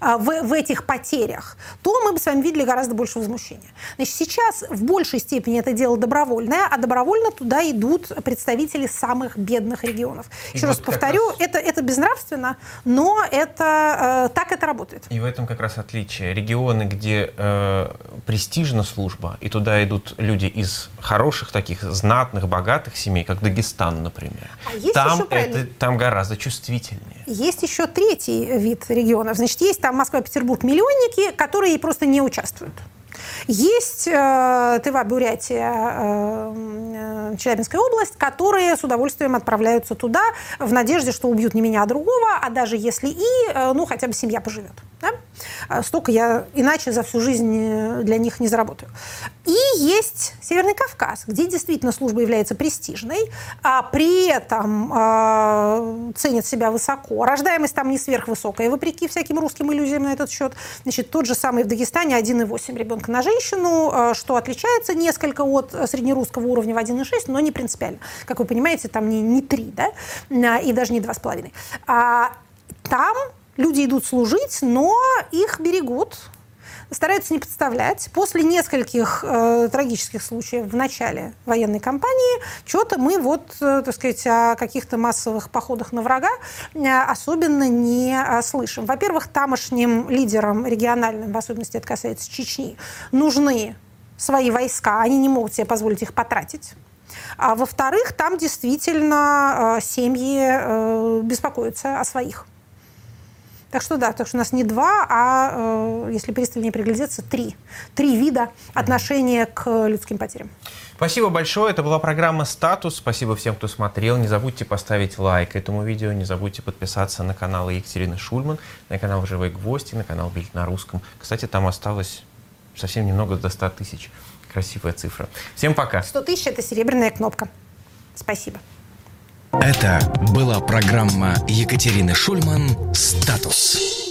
в, в этих потерях, то мы бы с вами видели гораздо больше возмущения. Значит, сейчас в большей степени это дело добровольное, а добровольно туда идут представители самых бедных регионов. Еще и раз вот повторю, раз... Это, это безнравственно, но это, э, так это работает. И в этом как раз отличие. Регионы, где э, престижна служба, и туда идут люди из хороших таких знатных, богатых семей, как Дагестан, например. А там, это, там гораздо чувствительнее. Есть еще третий вид регионов. Значит, есть там Москва, Петербург, миллионники, которые просто не участвуют. Есть э, Тыва, Бурятия, э, э, Челябинская область, которые с удовольствием отправляются туда в надежде, что убьют не меня, а другого, а даже если и, э, ну, хотя бы семья поживет. Да? А столько я иначе за всю жизнь э, для них не заработаю. И есть Северный Кавказ, где действительно служба является престижной, а при этом э, ценят себя высоко. Рождаемость там не сверхвысокая, вопреки всяким русским иллюзиям на этот счет. Значит, тот же самый в Дагестане 1,8 ребенка на женщину, э, что отличается несколько от среднерусского уровня в 1,6, но не принципиально. Как вы понимаете, там не, не 3, да, и даже не 2,5. А там люди идут служить, но их берегут, стараются не подставлять. После нескольких э, трагических случаев в начале военной кампании, что-то мы вот, э, так сказать, о каких-то массовых походах на врага э, особенно не э, слышим. Во-первых, тамошним лидерам региональным, в особенности это касается Чечни, нужны свои войска, они не могут себе позволить их потратить. А во-вторых, там действительно э, семьи э, беспокоятся о своих. Так что да, так что у нас не два, а, э, если пристальнее приглядеться, три. Три вида отношения к людским потерям. Спасибо большое. Это была программа «Статус». Спасибо всем, кто смотрел. Не забудьте поставить лайк этому видео. Не забудьте подписаться на канал Екатерины Шульман, на канал «Живой гвоздь» и на канал «Бильд на русском». Кстати, там осталось совсем немного до 100 тысяч. Красивая цифра. Всем пока. 100 тысяч – это серебряная кнопка. Спасибо. Это была программа Екатерины Шульман «Статус».